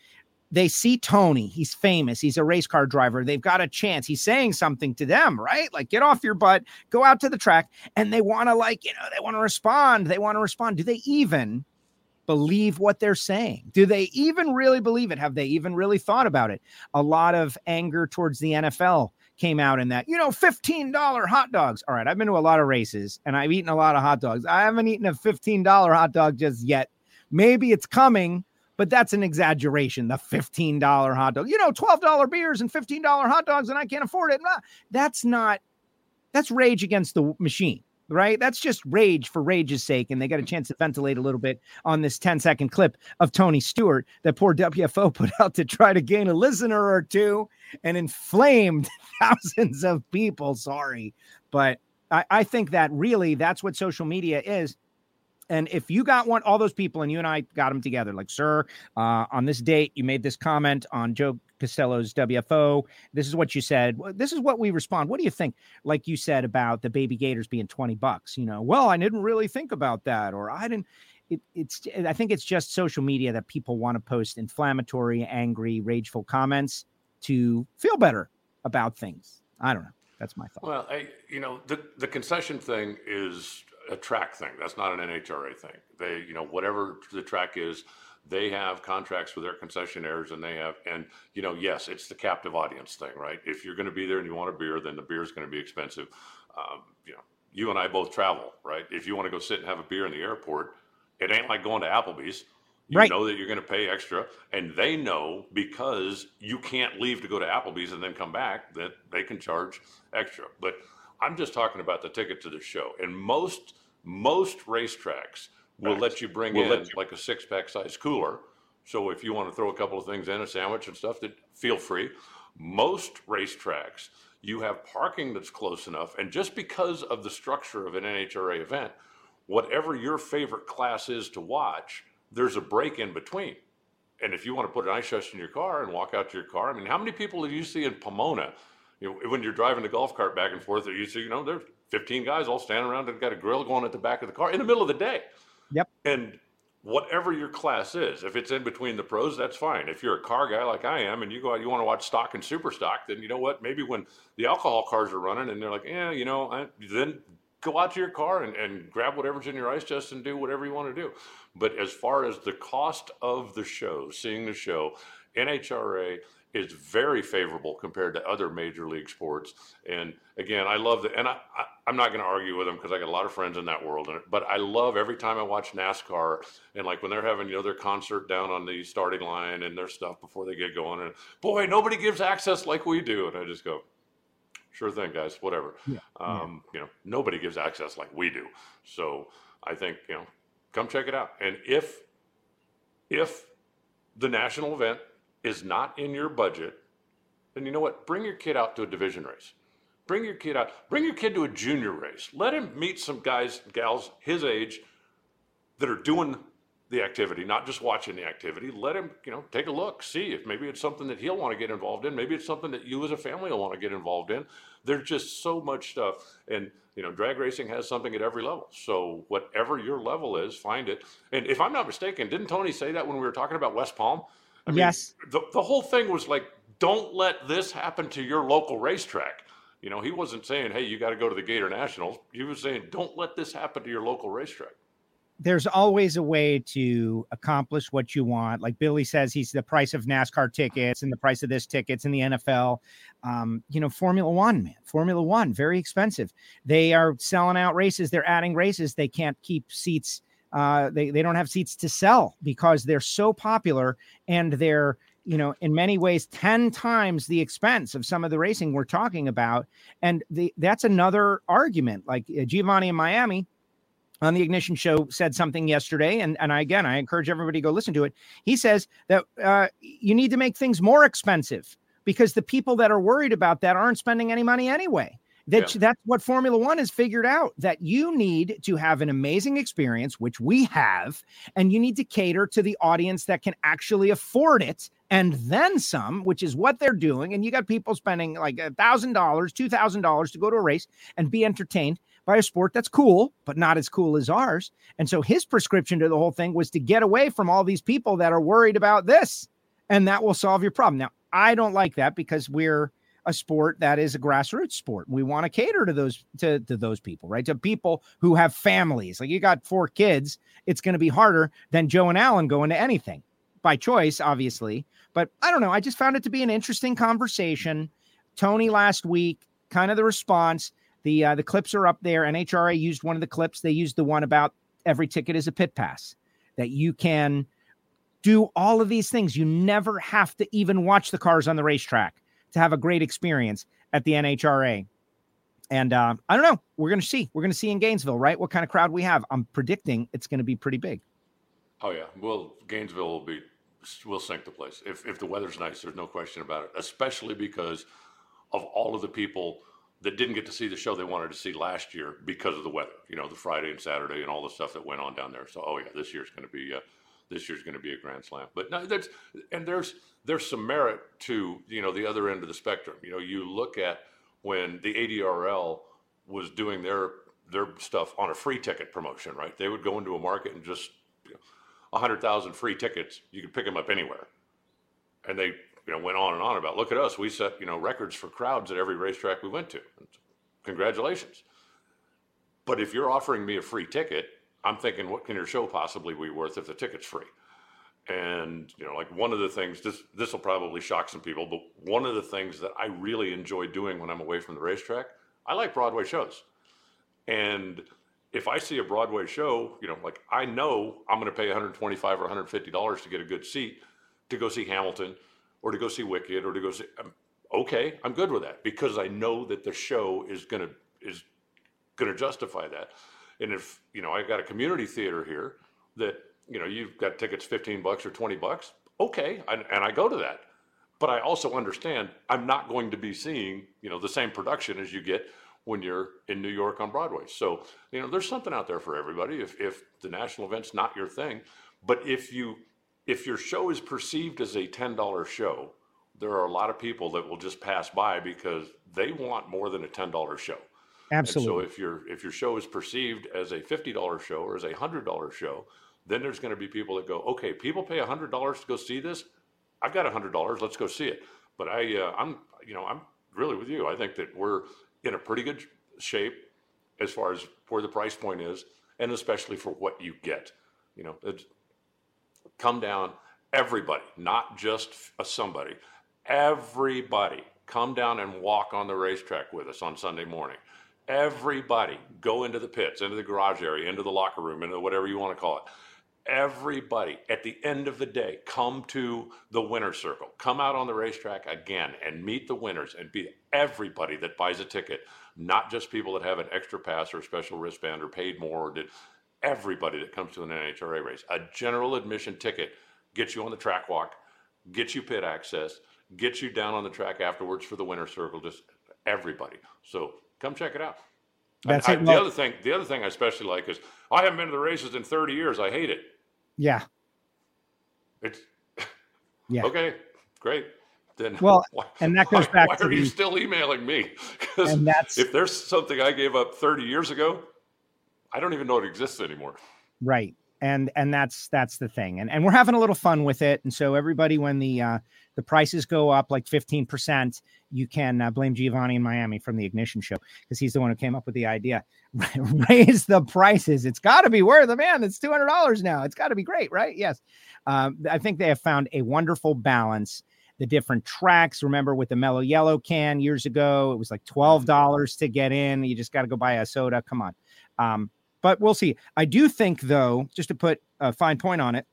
they see Tony. He's famous. He's a race car driver. They've got a chance. He's saying something to them, right? Like, get off your butt, go out to the track. And they want to, like, you know, they want to respond. They want to respond. Do they even believe what they're saying? Do they even really believe it? Have they even really thought about it? A lot of anger towards the NFL came out in that, you know, $15 hot dogs. All right, I've been to a lot of races and I've eaten a lot of hot dogs. I haven't eaten a $15 hot dog just yet. Maybe it's coming, but that's an exaggeration. The $15 hot dog, you know, $12 beers and $15 hot dogs, and I can't afford it. That's not, that's rage against the machine right? That's just rage for rage's sake. And they got a chance to ventilate a little bit on this 10 second clip of Tony Stewart that poor WFO (laughs) put out to try to gain a listener or two and inflamed (laughs) thousands of people. Sorry. But I, I think that really that's what social media is. And if you got one, all those people, and you and I got them together, like, sir, uh, on this date, you made this comment on Joe Costello's WFO. This is what you said. This is what we respond. What do you think? Like you said about the baby gators being 20 bucks, you know, well, I didn't really think about that, or I didn't. It, it's I think it's just social media that people want to post inflammatory, angry, rageful comments to feel better about things. I don't know. That's my thought. Well, I, you know, the the concession thing is a track thing. That's not an NHRA thing. They, you know, whatever the track is, they have contracts with their concessionaires and they have and you know yes it's the captive audience thing right if you're going to be there and you want a beer then the beer is going to be expensive um, you know you and i both travel right if you want to go sit and have a beer in the airport it ain't like going to applebee's you right. know that you're going to pay extra and they know because you can't leave to go to applebee's and then come back that they can charge extra but i'm just talking about the ticket to the show and most most racetracks We'll let you bring We'll in you- like a six pack size cooler. So if you want to throw a couple of things in, a sandwich and stuff, that feel free. Most racetracks, you have parking that's close enough, and just because of the structure of an NHRA event, whatever your favorite class is to watch, there's a break in between. And if you want to put an ice chest in your car and walk out to your car, I mean, how many people do you see in Pomona? You know, when you're driving the golf cart back and forth, you see, you know, there's 15 guys all standing around and got a grill going at the back of the car in the middle of the day. Yep. And whatever your class is. If it's in between the pros, that's fine. If you're a car guy like I am and you go out, you want to watch stock and super stock, then you know what? Maybe when the alcohol cars are running and they're like, yeah, you know, I, then go out to your car and, and grab whatever's in your ice chest and do whatever you want to do. But as far as the cost of the show, seeing the show, NHRA is very favorable compared to other major league sports. And again, I love that. And I, I, am not going to argue with them because I got a lot of friends in that world. But I love every time I watch NASCAR and like when they're having, you know, their concert down on the starting line and their stuff before they get going. And boy, nobody gives access like we do. And I just go, sure thing, guys, whatever. Yeah, um, yeah. You know, nobody gives access like we do. So I think, you know, come check it out. And if, if the national event is not in your budget, then you know what? Bring your kid out to a division race. Bring your kid out. Bring your kid to a junior race. Let him meet some guys, gals his age that are doing the activity, not just watching the activity. Let him, you know, take a look, see if maybe it's something that he'll want to get involved in. Maybe it's something that you as a family will want to get involved in. There's just so much stuff. And, you know, drag racing has something at every level. So whatever your level is, find it. And if I'm not mistaken, didn't Tony say that when we were talking about West Palm? I mean, yes. The, the whole thing was like, don't let this happen to your local racetrack. You know, he wasn't saying, hey, you got to go to the Gator Nationals. He was saying, don't let this happen to your local racetrack. There's always a way to accomplish what you want. Like Billy says, he's the price of NASCAR tickets and the price of this tickets in the NFL. Um, you know, Formula One, man, Formula One, very expensive. They are selling out races. They're adding races. They can't keep seats uh, they, they don't have seats to sell because they're so popular and they're you know in many ways 10 times the expense of some of the racing we're talking about. And the, that's another argument. Like uh, giovanni in miami on the ignition show said something yesterday and, and I, again i encourage everybody to go listen to it. He says that uh, you need to make things more expensive because the people that are worried about that aren't spending any money anyway that yeah. that's what Formula One has figured out that you need to have an amazing experience, which we have, and you need to cater to the audience that can actually afford it and then some, which is what they're doing. And you got people spending like a thousand dollars, two thousand dollars to go to a race and be entertained by a sport that's cool, but not as cool as ours. And so his prescription to the whole thing was to get away from all these people that are worried about this, and that will solve your problem. Now, I don't like that because we're a sport that is a grassroots sport. We want to cater to those to, to those people, right? To people who have families. Like you got four kids, it's going to be harder than Joe and Alan going to anything by choice, obviously. But I don't know. I just found it to be an interesting conversation. Tony last week, kind of the response. The uh, the clips are up there. NHRA used one of the clips. They used the one about every ticket is a pit pass that you can do all of these things. You never have to even watch the cars on the racetrack to have a great experience at the NHRA. And uh, I don't know. We're going to see. We're going to see in Gainesville, right? What kind of crowd we have. I'm predicting it's going to be pretty big. Oh yeah. Well, Gainesville will be will sink the place if if the weather's nice. There's no question about it. Especially because of all of the people that didn't get to see the show they wanted to see last year because of the weather. You know, the Friday and Saturday and all the stuff that went on down there. So, oh yeah, this year's going to be. Uh, this year's going to be a grand slam. But no, that's and there's there's some merit to you know the other end of the spectrum. You know, you look at when the ADRL was doing their their stuff on a free ticket promotion, right? They would go into a market and just you know, hundred thousand free tickets. You could pick them up anywhere, and they you know went on and on about look at us, we set you know records for crowds at every racetrack we went to. Congratulations. But if you're offering me a free ticket I'm thinking, what can your show possibly be worth if the ticket's free? And you know, like one of the things this this will probably shock some people, but one of the things that I really enjoy doing when I'm away from the racetrack, I like Broadway shows. And if I see a Broadway show, you know, like I know I'm going to pay 125 or 150 dollars to get a good seat to go see Hamilton or to go see Wicked or to go see. Um, okay, I'm good with that because I know that the show is going to is going to justify that. And if, you know, I've got a community theater here that, you know, you've got tickets 15 bucks or 20 bucks, okay, and, and I go to that. But I also understand I'm not going to be seeing, you know, the same production as you get when you're in New York on Broadway. So, you know, there's something out there for everybody if, if the national event's not your thing. But if you if your show is perceived as a $10 show, there are a lot of people that will just pass by because they want more than a $10 show. Absolutely. And so if your if your show is perceived as a fifty dollar show or as a hundred dollar show, then there's going to be people that go, okay, people pay hundred dollars to go see this. I've got hundred dollars. Let's go see it. But I, uh, I'm, you know, I'm really with you. I think that we're in a pretty good shape as far as where the price point is, and especially for what you get. You know, it's, come down, everybody, not just a somebody, everybody, come down and walk on the racetrack with us on Sunday morning. Everybody, go into the pits, into the garage area, into the locker room, into whatever you want to call it. Everybody at the end of the day come to the winner circle. Come out on the racetrack again and meet the winners and be everybody that buys a ticket not just people that have an extra pass or a special wristband or paid more or did everybody that comes to an nhra race. A general admission ticket gets you on the track walk gets you pit access gets you down on the track afterwards for the winner circle just everybody. So come check it out That's I, it. the Well- other thing the other thing i especially like is i haven't been to the races in 30 years i hate it Yeah. it's (laughs) Yeah. okay, great. Then (laughs) Well, why, and that goes why- back Why are you still emailing me? (laughs) 'Cause And that's- if there's something I gave up 30 years ago, I don't even know it exists anymore. Right. And and that's that's the thing. And and we're having a little fun with it. And so everybody when the uh the prices go up like 15%, you can uh, blame Giovanni in Miami from the Ignition show because he's the one who came up with the idea. (laughs) Raise the prices. It's got to be worth it, man. It's $200 now. It's got to be great, right? Yes. Um, I think they have found a wonderful balance. The different tracks. Remember with the mellow yellow can years ago, it was like $12 to get in. You just got to go buy a soda. Come on. Um, but we'll see. I do think, though, just to put a fine point on it,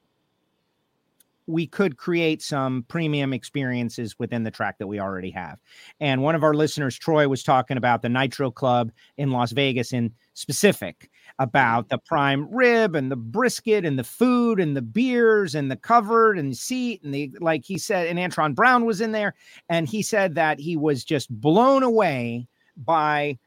we could create some premium experiences within the track that we already have. And one of our listeners, Troy, was talking about the Nitro Club in Las Vegas in specific about the prime rib and the brisket and the food and the beers and the covered and the seat and the like he said and Antron Brown was in there and he said that he was just blown away by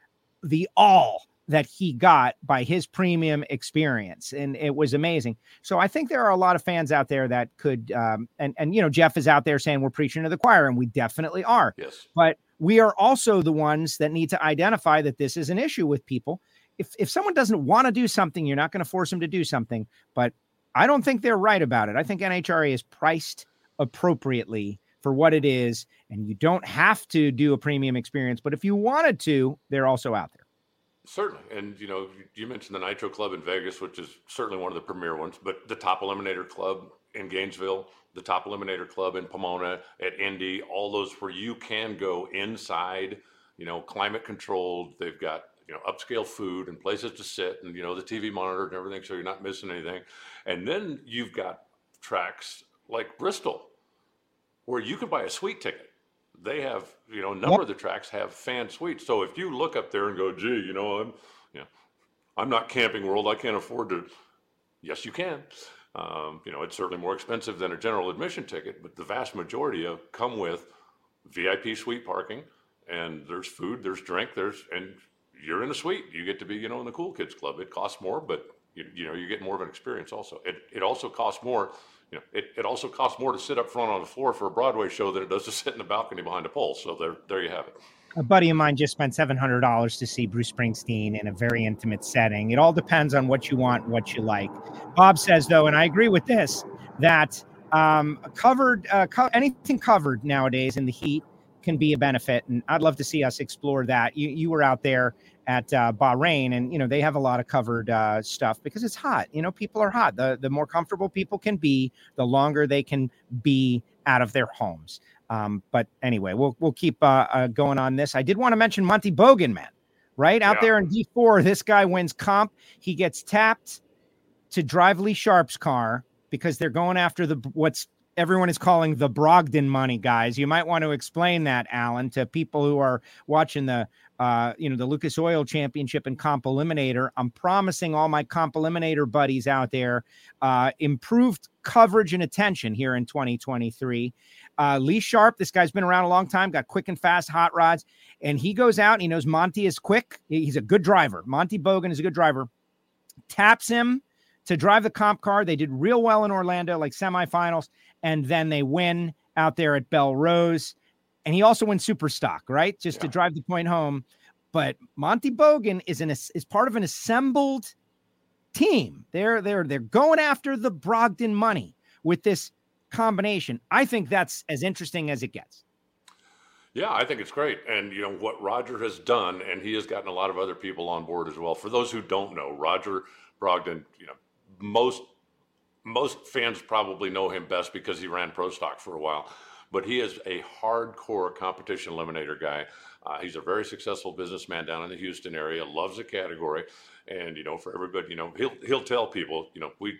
the all that he got by his premium experience and it was amazing. So i think there are a lot of fans out there that could um, and and you know jeff is out there saying we're preaching to the choir and we definitely are. Yes. but we are also the ones that need to identify that this is an issue with people. If if someone doesn't want to do something you're not going to force them to do something but i don't think they're right about it. I think nhra is priced appropriately for what it is and you don't have to do a premium experience but if you wanted to they're also out there Certainly. And, you know, you- mentioned the Nitro Club in Vegas, which is certainly one of the premier ones, but the Top Eliminator Club in Gainesville, the Top Eliminator Club in Pomona, at Indy, all those where you can go inside, you know, climate controlled. They've got, you know, upscale food and places to sit and, you know, the TV monitor and everything, so you're not missing anything. And then you've got tracks like Bristol, where you can buy a suite ticket. They have, you know, a number Yep. of the tracks have fan suites. So if you look up there and go, gee, you know, I'm, you know, I'm not Camping World. I can't afford to. Yes, you can. Um, you know, it's certainly more expensive than a general admission ticket, but the vast majority of come with VIP suite parking, and there's food, there's drink, there's, and you're in a suite. You get to be, you know, in the cool kids club. It costs more, but you, you know, you get more of an experience. Also, it it also costs more. You know, it, it also costs more to sit up front on the floor for a Broadway show than it does to sit in the balcony behind a pole. So there, there you have it. a buddy of mine just spent $700 to see Bruce Springsteen in a very intimate setting. It all depends on what you want, what you like. Bob says, though, and I agree with this, that um, covered, uh, co- anything covered nowadays in the heat can be a benefit. And I'd love to see us explore that. You, you were out there at uh, Bahrain, and you know they have a lot of covered uh, stuff because it's hot. You know, people are hot. The the more comfortable people can be, the longer they can be out of their homes. Um, but anyway, we'll we'll keep uh, uh, going on this. I did want to mention Monty Bogan, man, right out Yeah. there in D four. This guy wins comp. He gets tapped to drive Lee Sharp's car because they're going after the what's everyone is calling the Brogdon money, guys. You might want to explain that, Alan, to people who are watching the uh, you know, the Lucas Oil Championship and Comp Eliminator. I'm promising all my Comp Eliminator buddies out there uh, improved coverage and attention here in 2023. Uh, Lee Sharp, this guy's been around a long time, got quick and fast hot rods, and he goes out and he knows Monty is quick. He's a good driver. Monty Bogan is a good driver. Taps him to drive the comp car. They did real well in Orlando, like semifinals, and then they win out there at Belle Rose. And he also wins super stock, right? Just to drive the point home. But Monty Bogan is an is part of an assembled team. They're they're they're going after the Brogdon money with this combination. I think that's as interesting as it gets. Yeah, I think it's great. And, you know, what Roger has done, and he has gotten a lot of other people on board as well. For those who don't know, Roger Brogdon, you know, most most fans probably know him best because he ran Pro Stock for a while. But he is a hardcore competition eliminator guy. Uh, he's a very successful businessman down in the Houston area, loves the category. And, you know, for everybody, you know, he'll, he'll tell people, you know, we,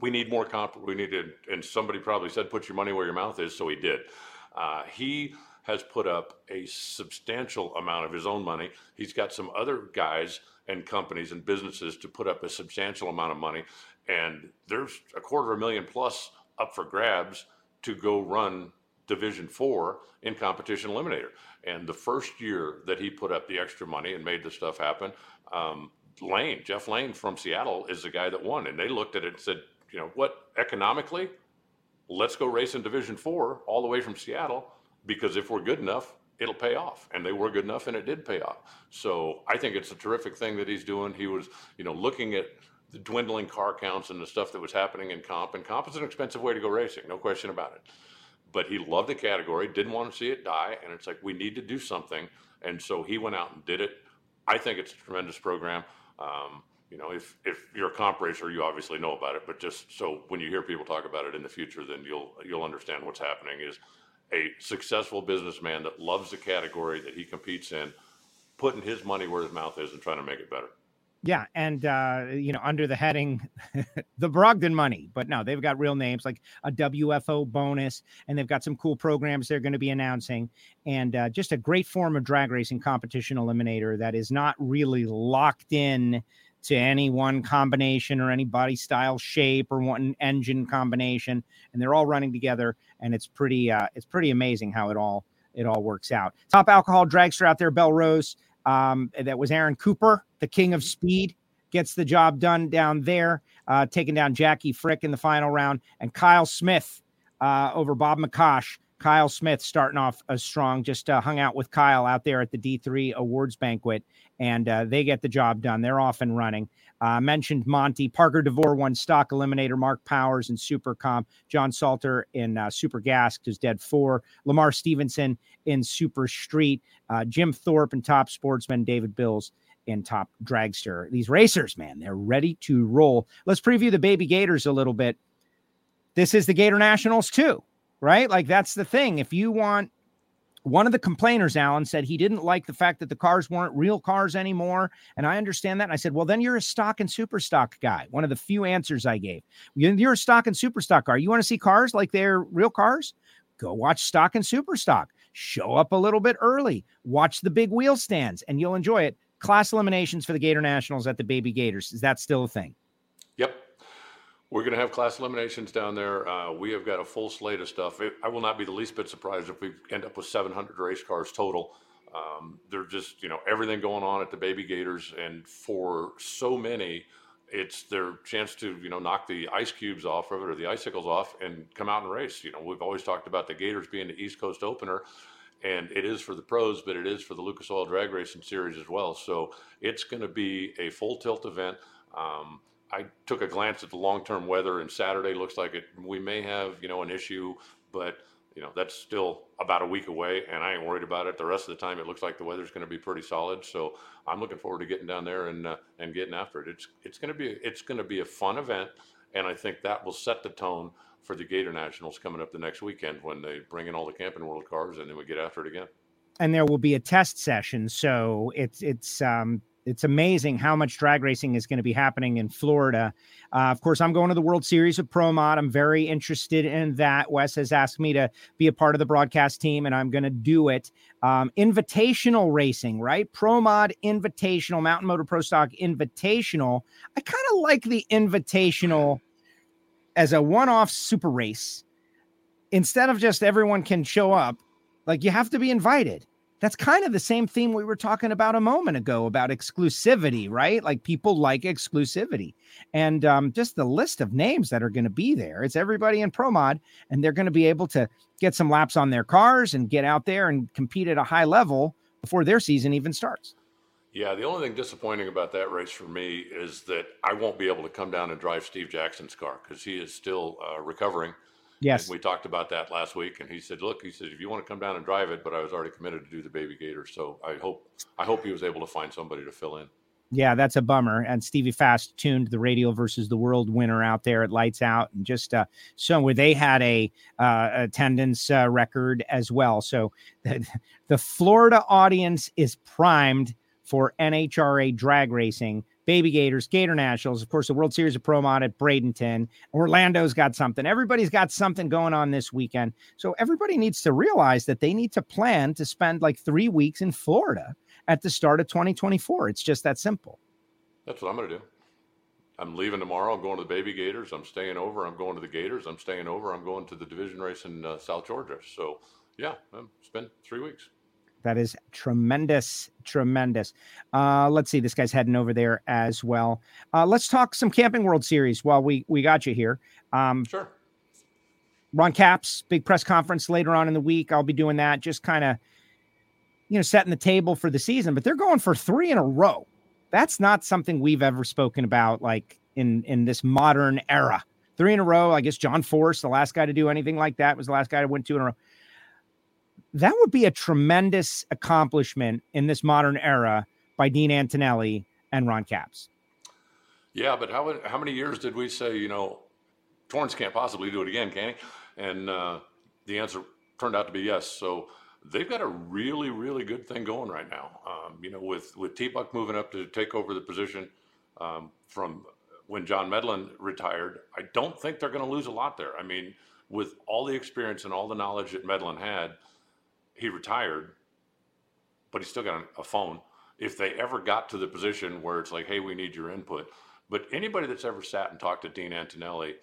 we need more comp. We need to, and somebody probably said, put your money where your mouth is. So he did. Uh, he has put up a substantial amount of his own money. He's got some other guys and companies and businesses to put up a substantial amount of money. And there's a quarter of a million plus up for grabs to go run Division Four in Competition Eliminator. And the first year that he put up the extra money and made the stuff happen, um, Lane, Jeff Lane from Seattle, is the guy that won. And they looked at it and said, you know, what economically? Let's go race in Division Four all the way from Seattle because if we're good enough, it'll pay off. And they were good enough and it did pay off. So I think it's a terrific thing that he's doing. He was, you know, looking at the dwindling car counts and the stuff that was happening in comp. And comp is an expensive way to go racing, no question about it. But he loved the category, didn't want to see it die. And it's like, we need to do something. And so he went out and did it. I think it's a tremendous program. Um, you know, if, if you're a comp racer, you obviously know about it, but just so when you hear people talk about it in the future, then you'll, you'll understand what's happening is a successful businessman that loves the category that he competes in, putting his money where his mouth is and trying to make it better. Yeah, and uh, you know, under the heading, (laughs) the Brogdon money, but no, they've got real names like a WFO bonus, and they've got some cool programs they're going to be announcing, and uh, just a great form of drag racing competition eliminator that is not really locked in to any one combination or any body style shape or one engine combination and they're all running together and it's pretty uh, it's pretty amazing how it all it all works out. Top alcohol dragster out there belle rose um, that was aaron cooper the king of speed gets the job done down there uh, taking down jackie frick in the final round and kyle smith uh, over bob mccosh Kyle Smith starting off a strong, just uh, hung out with Kyle out there at the D3 awards banquet, and uh, they get the job done. They're off and running. Uh, mentioned Monty Parker DeVore won stock eliminator, Mark Powers in Super Comp, John Salter in uh, Super Gas who's dead four, Lamar Stevenson in Super Street, uh, Jim Thorpe in Top Sportsman, David Bills in Top Dragster. These racers, man, they're ready to roll. Let's preview the Baby Gators a little bit. This is the Gator Nationals too right? Like that's the thing. If you want one of the complainers, Alan, said he didn't like the fact that the cars weren't real cars anymore. And I understand that. And I said, well, then you're a stock and super stock guy. One of the few answers I gave. You're a stock and super stock car. You want to see cars like they're real cars? Go watch stock and super stock. Show up a little bit early. Watch the big wheel stands and you'll enjoy it. Class eliminations for the Gator Nationals at the Baby Gators. Is that still a thing? We're going to have class eliminations down there. Uh, we have got a full slate of stuff. It, I will not be the least bit surprised if we end up with 700 race cars total. Um, they're just, you know, everything going on at the Baby Gators. And for so many, it's their chance to, you know, knock the ice cubes off of it or the icicles off and come out and race. You know, we've always talked about the Gators being the East Coast opener and it is for the pros, but it is for the Lucas Oil Drag Racing Series as well. So it's going to be a full tilt event. Um, I took a glance at the long-term weather, and Saturday looks like it. We may have, you know, an issue, but you know that's still about a week away, and I ain't worried about it. The rest of the time, it looks like the weather's going to be pretty solid. So I'm looking forward to getting down there and uh, and getting after it. It's it's going to be it's going to be a fun event, and I think that will set the tone for the Gator Nationals coming up the next weekend when they bring in all the Camping World cars, and then we get after it again. And there will be a test session, so it's it's um it's amazing how much drag racing is going to be happening in Florida. Uh, of course, I'm going to the World Series of Pro Mod. I'm very interested in that. Wes has asked me to be a part of the broadcast team, and I'm going to do it. Um, invitational racing, right? Pro Mod Invitational, Mountain Motor Pro Stock Invitational. I kind of like the Invitational as a one off super race. Instead of just everyone can show up, like you have to be invited that's kind of the same theme we were talking about a moment ago about exclusivity, right? Like people like exclusivity. And um, just the list of names that are going to be there. It's everybody in Pro Mod, and they're going to be able to get some laps on their cars and get out there and compete at a high level before their season even starts. Yeah, the only thing disappointing about that race for me is that I won't be able to come down and drive Steve Jackson's car because he is still uh, recovering. Yes. And we talked about that last week, and he said, "Look, he said if you want to come down and drive it, but I was already committed to do the Baby Gator, so I hope I hope he was able to find somebody to fill in." Yeah, that's a bummer. And Stevie Fast tuned the radio versus the world winner out there at Lights Out, and just uh, so where they had a uh, attendance uh, record as well. So the, the Florida audience is primed for NHRA drag racing. Baby Gators, Gator Nationals, of course, the World Series of Pro Mod at Bradenton. Orlando's got something. Everybody's got something going on this weekend. So everybody needs to realize that they need to plan to spend like three weeks in Florida at the start of 2024. It's just that simple. That's what I'm going to do. I'm leaving tomorrow. I'm going to the Baby Gators. I'm staying over. I'm going to the Gators. I'm staying over. I'm going to the division race in uh, South Georgia. So, yeah, I'm spend three weeks. That is tremendous, tremendous. Uh, let's see, this guy's heading over there as well. Uh, let's talk some Camping World Series while we we got you here. Um, sure. Ron Capps, big press conference later on in the week. I'll be doing that, just kind of, you know, setting the table for the season. But they're going for three in a row. That's not something we've ever spoken about, like in in this modern era. Three in a row. I guess John Force, the last guy to do anything like that, was the last guy to win two in a row that would be a tremendous accomplishment in this modern era by Dean Antonelli and Ron Capps. Yeah, but how how many years did we say you know Torrence can't possibly do it again, can he? And uh, the answer turned out to be yes. So they've got a really really good thing going right now. Um, you know, with with T Buck moving up to take over the position um, from when John Medlin retired, I don't think they're going to lose a lot there. I mean, with all the experience and all the knowledge that Medlin had he retired, but he still got a phone. If they ever got to the position where it's like, hey, we need your input. But anybody that's ever sat and talked to Dean Antonelli,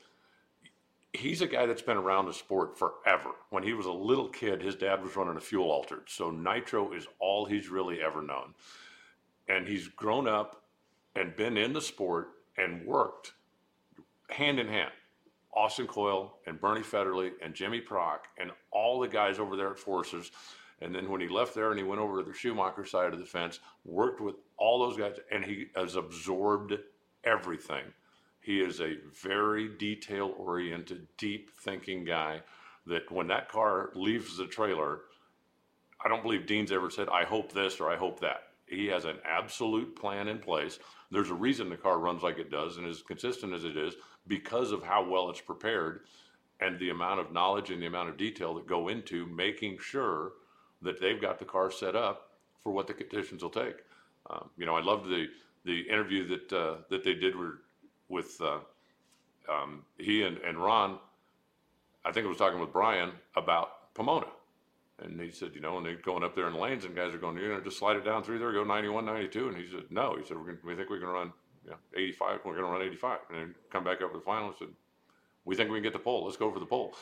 he's a guy that's been around the sport forever. When he was a little kid, his dad was running a fuel altered. So nitro is all he's really ever known. And he's grown up and been in the sport and worked hand in hand Austin Coil and Bernie Fedderly and Jimmy Prock and all the guys over there at Forces. And then when he left there and he went over to the Schumacher side of the fence, worked with all those guys, and he has absorbed everything. He is a very detail oriented, deep thinking guy that when that car leaves the trailer, I don't believe Dean's ever said, I hope this or I hope that. He has an absolute plan in place. There's a reason the car runs like it does and as consistent as it is because of how well it's prepared and the amount of knowledge and the amount of detail that go into making sure that they've got the car set up for what the conditions will take. Um, you know, I loved the the interview that uh, that they did with, with uh, um, he and, and Ron. I think I was talking with Brian about Pomona. And he said, you know, and they're going up there in lanes and guys are going, you know, just slide it down through there, go 91, 92. And he said, no. He said, we're gonna, we think we can run you know, 85. We're going to run 85. And then come back up to the final and said, we think we can get the pole. Let's go for the pole.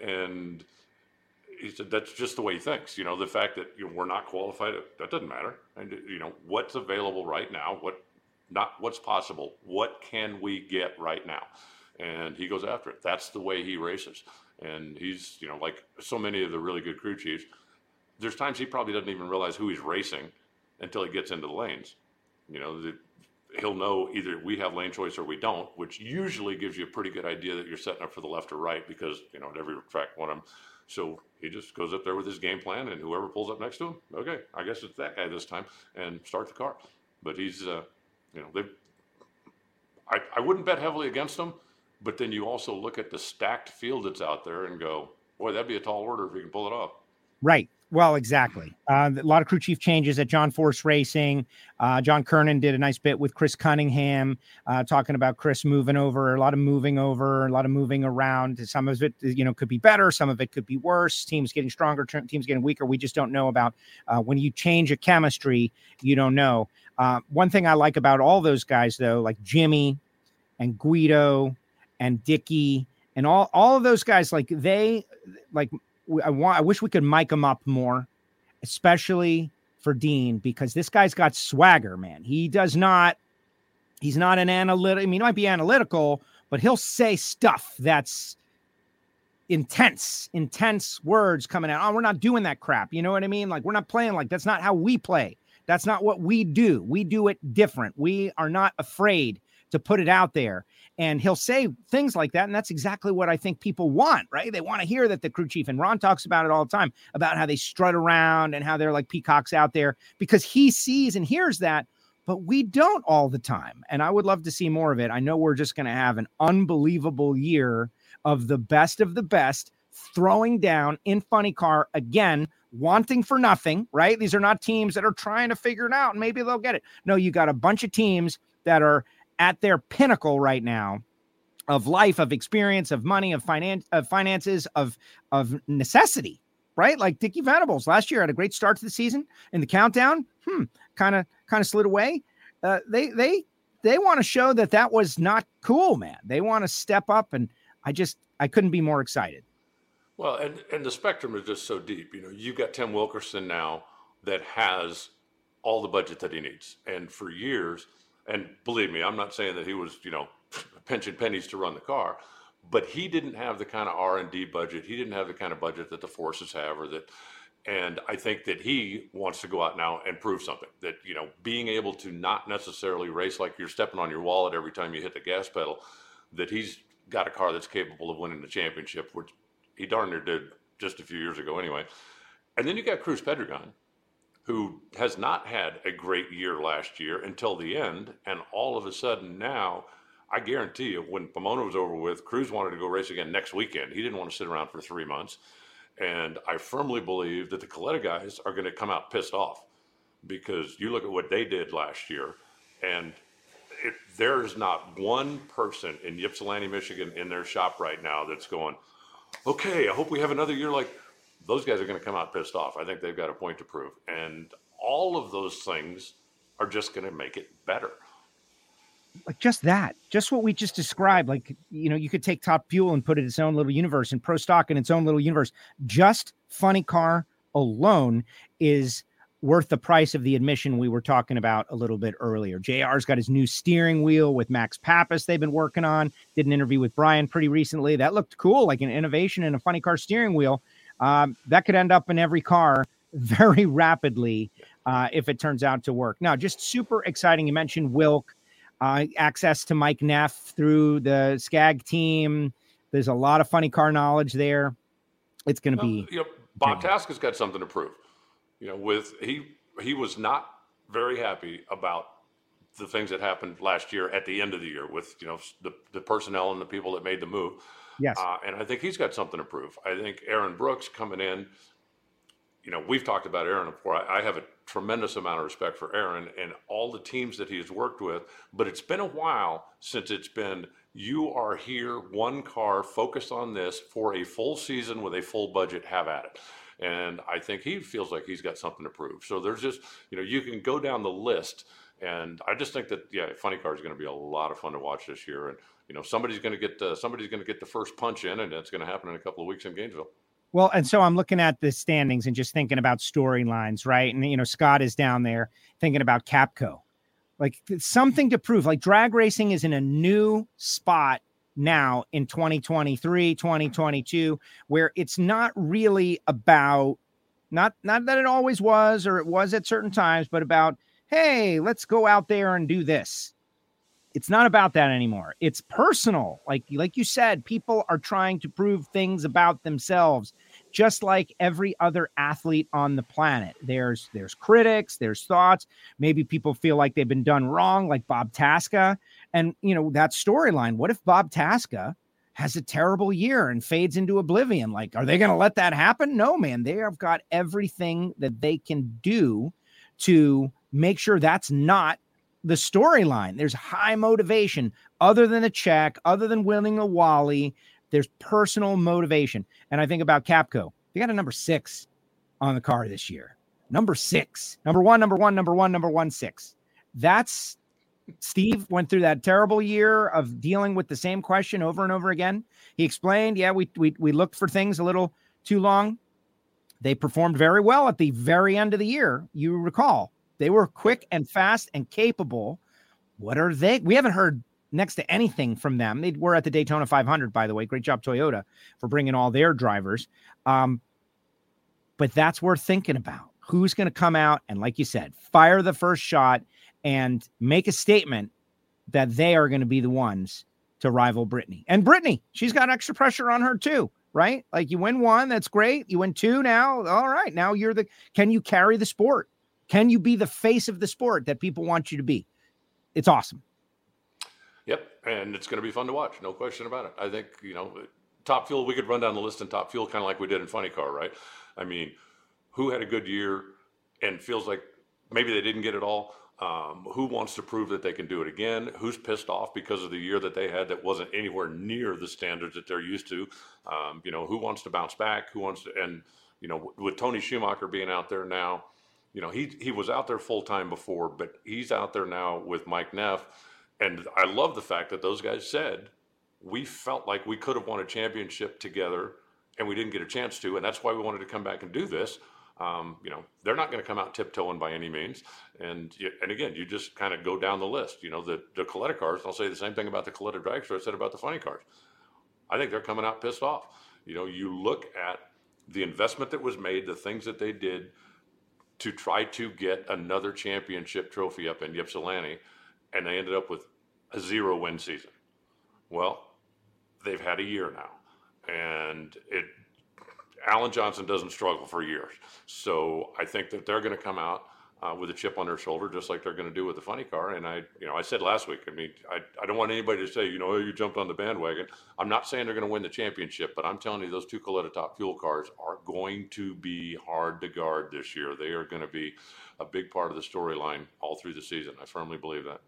And he said, that's just the way he thinks. You know, the fact that you know, we're not qualified, that doesn't matter. And, you know, what's available right now, what not what's possible, what can we get right now? And he goes after it. That's the way he races. And he's, you know, like so many of the really good crew chiefs, there's times he probably doesn't even realize who he's racing until he gets into the lanes. You know, the, he'll know either we have lane choice or we don't, which usually gives you a pretty good idea that you're setting up for the left or right because, you know, at every track one of them. So he just goes up there with his game plan and whoever pulls up next to him, okay, I guess it's that guy this time and start the car. But he's, uh, you know, they, I, I wouldn't bet heavily against him, but then you also look at the stacked field that's out there and go, boy, that'd be a tall order if he can pull it off. Right. Well, exactly. Uh, a lot of crew chief changes at John Force Racing. Uh, John Kernan did a nice bit with Chris Cunningham, uh, talking about Chris moving over, a lot of moving over, a lot of moving around. Some of it, you know, could be better. Some of it could be worse. Teams getting stronger, teams getting weaker. We just don't know about uh, when you change a chemistry. You don't know. Uh, one thing I like about all those guys, though, like Jimmy and Guido and Dicky and all all of those guys, like they like I want I wish we could mic them up more, especially for Dean, because this guy's got swagger, man. He does not, he's not an analytic. I mean, he might be analytical, but he'll say stuff that's intense, intense words coming out. Oh, we're not doing that crap. You know what I mean? Like, we're not playing like that's not how we play. That's not what we do. We do it different. We are not afraid to put it out there. And he'll say things like that. And that's exactly what I think people want, right? They want to hear that the crew chief, and Ron talks about it all the time about how they strut around and how they're like peacocks out there because he sees and hears that. But we don't all the time. And I would love to see more of it. I know we're just going to have an unbelievable year of the best of the best throwing down in funny car again wanting for nothing, right? These are not teams that are trying to figure it out and maybe they'll get it. No, you got a bunch of teams that are at their pinnacle right now of life, of experience, of money, of finance, of finances, of of necessity, right? Like Dickie Venables last year had a great start to the season. In the countdown, hmm, kind of kind of slid away. Uh, they they they want to show that that was not cool, man. They want to step up, and I just I couldn't be more excited. Well, and and the spectrum is just so deep. You know, you've got Tim Wilkerson now that has all the budget that he needs, and for years and believe me, I'm not saying that he was, you know, pinching pennies to run the car, but he didn't have the kind of R and D budget. He didn't have the kind of budget that the forces have, or that. And I think that he wants to go out now and prove something. That you know, being able to not necessarily race like you're stepping on your wallet every time you hit the gas pedal. That he's got a car that's capable of winning the championship, which he darn near did just a few years ago, anyway. And then you got Cruz Pedregon, who has not had a great year last year until the end. And all of a sudden now, I guarantee you, when Pomona was over with, Cruz wanted to go race again next weekend. He didn't want to sit around for three months. And I firmly believe that the Kalitta guys are going to come out pissed off because you look at what they did last year, and there's not one person in Ypsilanti, Michigan, in their shop right now that's going, okay, I hope we have another year like those guys are going to come out pissed off. I think they've got a point to prove. And all of those things are just going to make it better. Like just that, just what we just described. Like, you know, you could take Top Fuel and put it in its own little universe and Pro Stock in its own little universe. Just Funny Car alone is worth the price of the admission we were talking about a little bit earlier. JR's got his new steering wheel with Max Papis they've been working on. Did an interview with Brian pretty recently. That looked cool, like an innovation in a funny car steering wheel um, that could end up in every car (laughs) very rapidly uh, if it turns out to work. Now, just super exciting. You mentioned Wilk, uh, access to Mike Neff through the SCAG team. There's a lot of funny car knowledge there. It's going to be. you know, Bob Tasca's got something to prove. You know, with he he was not very happy about the things that happened last year at the end of the year with you know the, the personnel and the people that made the move. Yes. Uh, and I think he's got something to prove. I think Aaron Brooks coming in, you know, we've talked about Aaron before. I, I have a tremendous amount of respect for Aaron and all the teams that he has worked with, but it's been a while since it's been you are here, one car, focused on this for a full season with a full budget, have at it. And I think he feels like he's got something to prove. So there's just, you know, you can go down the list. And I just think that, yeah, Funny Car is going to be a lot of fun to watch this year. And you know somebody's going to get uh, somebody's going to get the first punch in, and it's going to happen in a couple of weeks in Gainesville. Well, and so I'm looking at the standings and just thinking about storylines, right? And you know, Scott is down there thinking about Capco, like something to prove. Like drag racing is in a new spot now in 2023, 2022, where it's not really about not not that it always was or it was at certain times, but about hey, let's go out there and do this it's not about that anymore. It's personal. Like like you said people are trying to prove things about themselves just like every other athlete on the planet. There's there's critics there's thoughts. Maybe people feel like they've been done wrong like bob tasca. And you know that storyline what if bob tasca has a terrible year and fades into oblivion? Like are they going to let that happen? No man. They have got everything that they can do to make sure that's not the storyline. There's high motivation other than a check, other than winning a Wally. There's personal motivation. And I think about Capco. They got a number six on the car this year. Number six, number one, number one, number one, number one, six. That's Steve went through that terrible year of dealing with the same question over and over again. He explained, yeah, we we we looked for things a little too long. They performed very well at the very end of the year. You recall they were quick and fast and capable. What are they? We haven't heard next to anything from them. They were at the Daytona 500, by the way. Great job, Toyota, for bringing all their drivers. Um, but that's worth thinking about. who's going to come out and, like you said, fire the first shot and make a statement that they are going to be the ones to rival Brittany. And Brittany, she's got extra pressure on her too, right? Like you win one, that's great. You win two now. All right. Now you're the can you carry the sport? Can you be the face of the sport that people want you to be? It's awesome. Yep. And it's going to be fun to watch. No question about it. I think, you know, top fuel, we could run down the list in top fuel kind of like we did in Funny Car, right? I mean, who had a good year and feels like maybe they didn't get it all? Um, who wants to prove that they can do it again? Who's pissed off because of the year that they had that wasn't anywhere near the standards that they're used to? Um, you know, who wants to bounce back? Who wants to, and, you know, with Tony Schumacher being out there now, you know, he, he was out there full time before, but he's out there now with Mike Neff. And I love the fact that those guys said, we felt like we could have won a championship together and we didn't get a chance to. And that's why we wanted to come back and do this. Um, you know, they're not going to come out tiptoeing by any means. And and again, you just kind of go down the list. You know, the the Kalitta cars. I'll say the same thing about the Kalitta dragster I said about the funny cars. I think they're coming out pissed off. You know, you look at the investment that was made, the things that they did to try to get another championship trophy up in Ypsilanti, and they ended up with a zero win season. Well, they've had a year now, and it Alan Johnson doesn't struggle for years. So I think that they're going to come out uh, with a chip on their shoulder, just like they're going to do with the funny car. And I, you know, I said last week, I mean, I, I don't want anybody to say, you know, you jumped on the bandwagon. I'm not saying they're going to win the championship, but I'm telling you, those two Kalitta top fuel cars are going to be hard to guard this year. They are going to be a big part of the storyline all through the season. I firmly believe that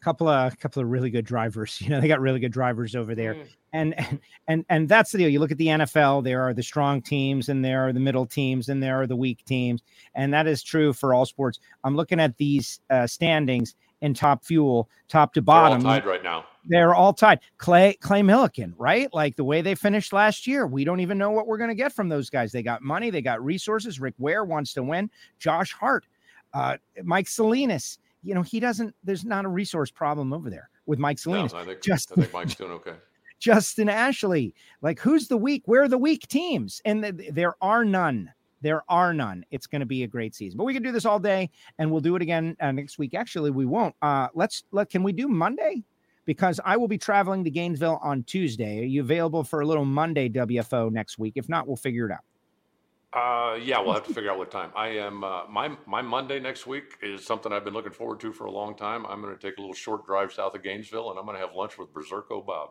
couple of couple of really good drivers. (laughs) You know, they got really good drivers over there. Mm. And and and and that's the deal. You look at the NFL, there are the strong teams and there are the middle teams and there are the weak teams. And that is true for all sports. I'm looking at these uh, standings in top fuel, top to bottom. They're all tied right now. They're all tied. Clay Clay Millican, right? Like the way they finished last year. We don't even know what we're going to get from those guys. They got money, they got resources. Rick Ware wants to win. Josh Hart, uh, Mike Salinas you know, he doesn't, there's not a resource problem over there with Mike Salinas. No, I think, Just, I think Mike's doing okay. (laughs) Justin Ashley, like who's the weak? Where are the weak teams? And the, there are none. There are none. It's going to be a great season. But we can do this all day, and we'll do it again uh, next week. Actually, we won't. Uh, let's let. Can we do Monday? Because I will be traveling to Gainesville on Tuesday. Are you available for a little Monday WFO next week? If not, we'll figure it out. Uh, yeah, we'll have to (laughs) figure out what time. I am uh, my my Monday next week is something I've been looking forward to for a long time. I'm going to take a little short drive south of Gainesville, and I'm going to have lunch with Berserko Bob.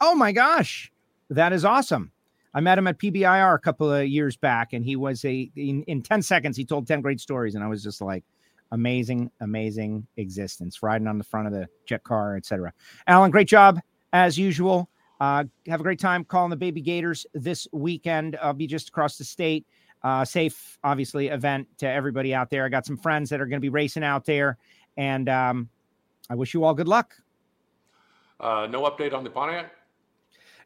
Oh my gosh, that is awesome! I met him at PBIR a couple of years back, and he was a in, in ten seconds he told ten great stories, and I was just like, amazing, amazing existence, riding on the front of the jet car, etc. Alan, great job as usual. Uh, have a great time calling the Baby Gators this weekend. I'll be just across the state. Uh, safe, obviously, event to everybody out there. I got some friends that are going to be racing out there, and um, I wish you all good luck. Uh, no update on the Pontiac.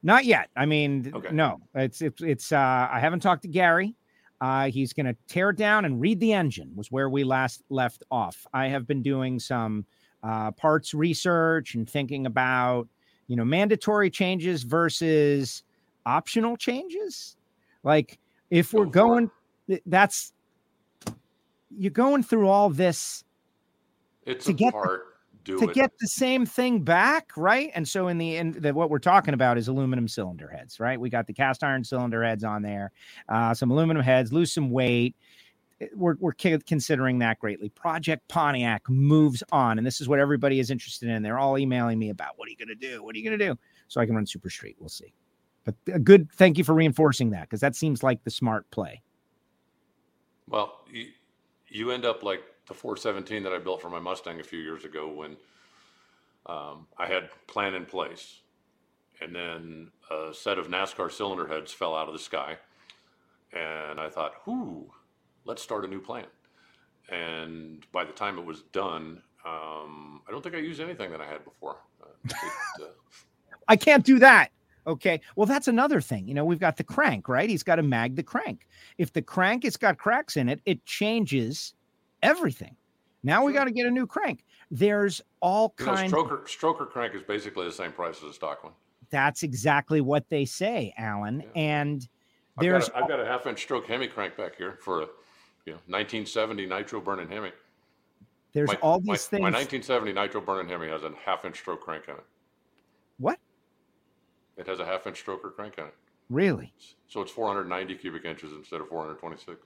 Not yet. I mean, okay. no. It's it's it's. Uh, I haven't talked to Gary. Uh, he's going to tear it down and read the engine. Was where we last left off. I have been doing some uh, parts research and thinking about you know, mandatory changes versus optional changes. Like if we're going, that's you're going through all this it's to get part. to it. get the same thing back, right? And so in the end, the, what we're talking about is aluminum cylinder heads, right? We got the cast iron cylinder heads on there, uh, some aluminum heads, lose some weight. We're, we're considering that greatly. Project Pontiac moves on, and this is what everybody is interested in. They're all emailing me about what are you going to do? What are you going to do? So I can run Super Street. We'll see. But a good thank you for reinforcing that because that seems like the smart play. Well, you, end up like the 417 that I built for my Mustang a few years ago when um, I had plan in place, and then a set of NASCAR cylinder heads fell out of the sky, and I thought, "Whoo, let's start a new plan." And by the time it was done, um, I don't think I used anything that I had before. Uh, it, uh, (laughs) I can't do that. Okay. Well, that's another thing. You know, we've got the crank, right? He's got to mag the crank. If the crank has got cracks in it, it changes everything. Now we got to get a new crank. There's all kinds. You know, stroker, stroker crank is basically the same price as a stock one. That's exactly what they say, Alan. Yeah. And there's I've got, a, I've got a half inch stroke Hemi crank back here for a you know, 1970 nitro burning Hemi. There's my, all these my, things. My 1970 nitro burning Hemi has a half inch stroke crank on it. What? It has a half inch stroker crank on it. Really? So it's 490 cubic inches instead of 426.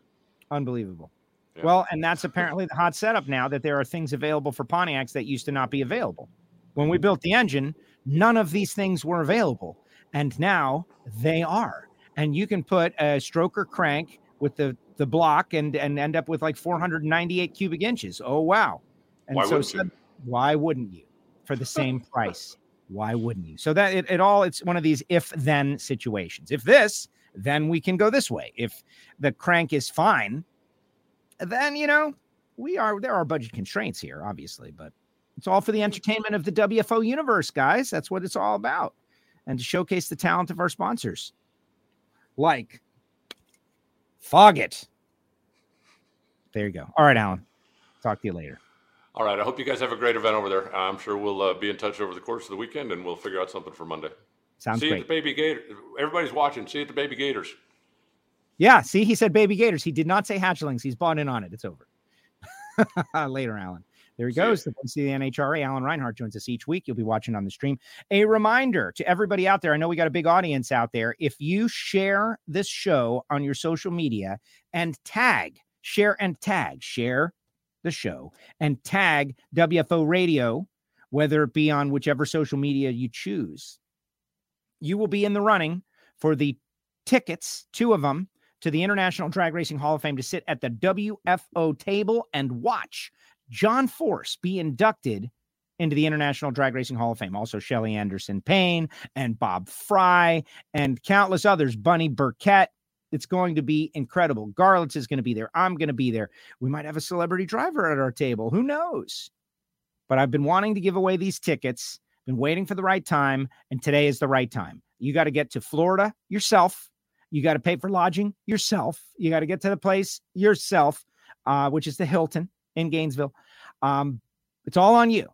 Unbelievable. Yeah. Well, and that's apparently the hot setup now that there are things available for Pontiacs that used to not be available. When we built the engine, none of these things were available. And now they are. And you can put a stroker crank with the, the block and, and end up with like 498 cubic inches. Oh, wow. And Why so wouldn't why wouldn't you for the same (laughs) price? Why wouldn't you? So that it, it all, it's one of these if then situations. If this, then we can go this way. If the crank is fine, then you know we are there are budget constraints here obviously but it's all for the mm-hmm. entertainment of the wfo universe guys that's what it's all about and to showcase the talent of our sponsors like foggit there you go all right alan talk to you later All right. I hope you guys have a great event over there. I'm sure we'll uh, be in touch over the course of the weekend and we'll figure out something for Monday. sounds See you great at the Baby Gator. Everybody's watching. See you at the Baby Gators. yeah see he said baby gators he did not say hatchlings he's bought in on it it's over (laughs) later alan there he goes. The voice of the NHRA, Alan Reinhart, joins us each week. You'll be watching on the stream. A reminder to everybody out there I know we got a big audience out there. If you share this show on your social media and tag, share and tag, share the show and tag WFO Radio, whether it be on whichever social media you choose, you will be in the running for the tickets, two of them, to the International Drag Racing Hall of Fame to sit at the WFO table and watch John Force be inducted into the International Drag Racing Hall of Fame. Also, Shelly Anderson Payne and Bob Frey and countless others, Bunny Burkett. It's going to be incredible. Garlits is going to be there. I'm going to be there. We might have a celebrity driver at our table. Who knows? But I've been wanting to give away these tickets, been waiting for the right time, and today is the right time. You got to get to Florida yourself. You got to pay for lodging yourself. You got to get to the place yourself, uh, which is the Hilton in Gainesville. Um, it's all on you.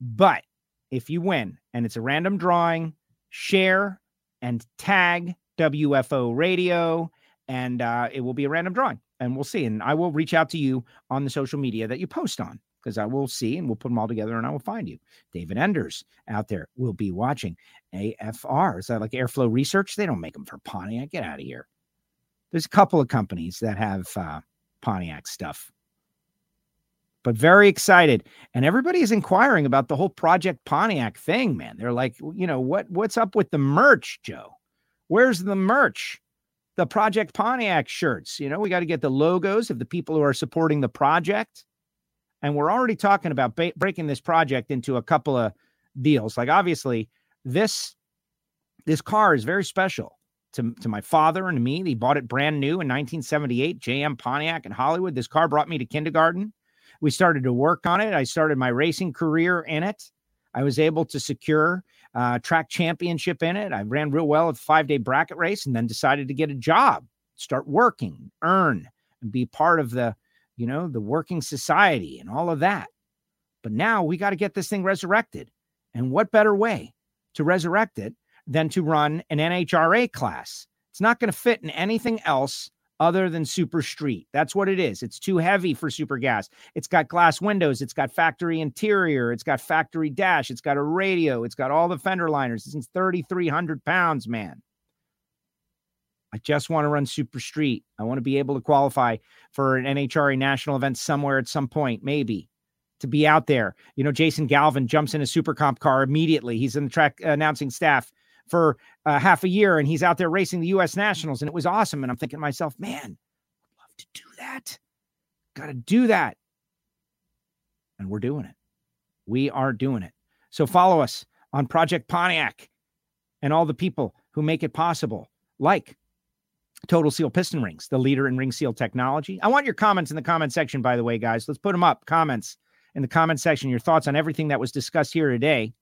But if you win and it's a random drawing, share and tag WFO radio, and uh, it will be a random drawing. And we'll see. And I will reach out to you on the social media that you post on because I will see and we'll put them all together and I will find you. David Enders out there will be watching. AFR, is that like Airflow Research? They don't make them for Pontiac. Get out of here. There's a couple of companies that have uh, Pontiac stuff but very excited. And everybody is inquiring about the whole Project Pontiac thing, man. They're like, you know, what what's up with the merch, Joe? Where's the merch? The Project Pontiac shirts. You know, we got to get the logos of the people who are supporting the project. And we're already talking about ba- breaking this project into a couple of deals. Like obviously, this this car is very special to, to my father and me. He bought it brand new in 1978, JM Pontiac in Hollywood. This car brought me to kindergarten we started to work on it. I started my racing career in it. I was able to secure uh, track championship in it. I ran real well at five day bracket race and then decided to get a job, start working, earn, and be part of the, you know, the working society and all of that. But now we got to get this thing resurrected. And what better way to resurrect it than to run an NHRA class? It's not going to fit in anything else other than super street. That's what it is. It's too heavy for super gas. It's got glass windows. It's got factory interior. It's got factory dash. It's got a radio. It's got all the fender liners. It's 3,300 pounds, man. I just want to run super street. I want to be able to qualify for an NHRA national event somewhere at some point, maybe to be out there. You know, Jason Galvin jumps in a super comp car immediately. He's in the track announcing staff for uh, half a year and he's out there racing the US Nationals and it was awesome. And I'm thinking to myself, man, I'd love to do that. Got to do that. And we're doing it. We are doing it. So follow us on Project Pontiac and all the people who make it possible, like Total Seal Piston Rings, the leader in ring seal technology. I want your comments in the comment section, by the way, guys. Let's put them up. Comments in the comment section, your thoughts on everything that was discussed here today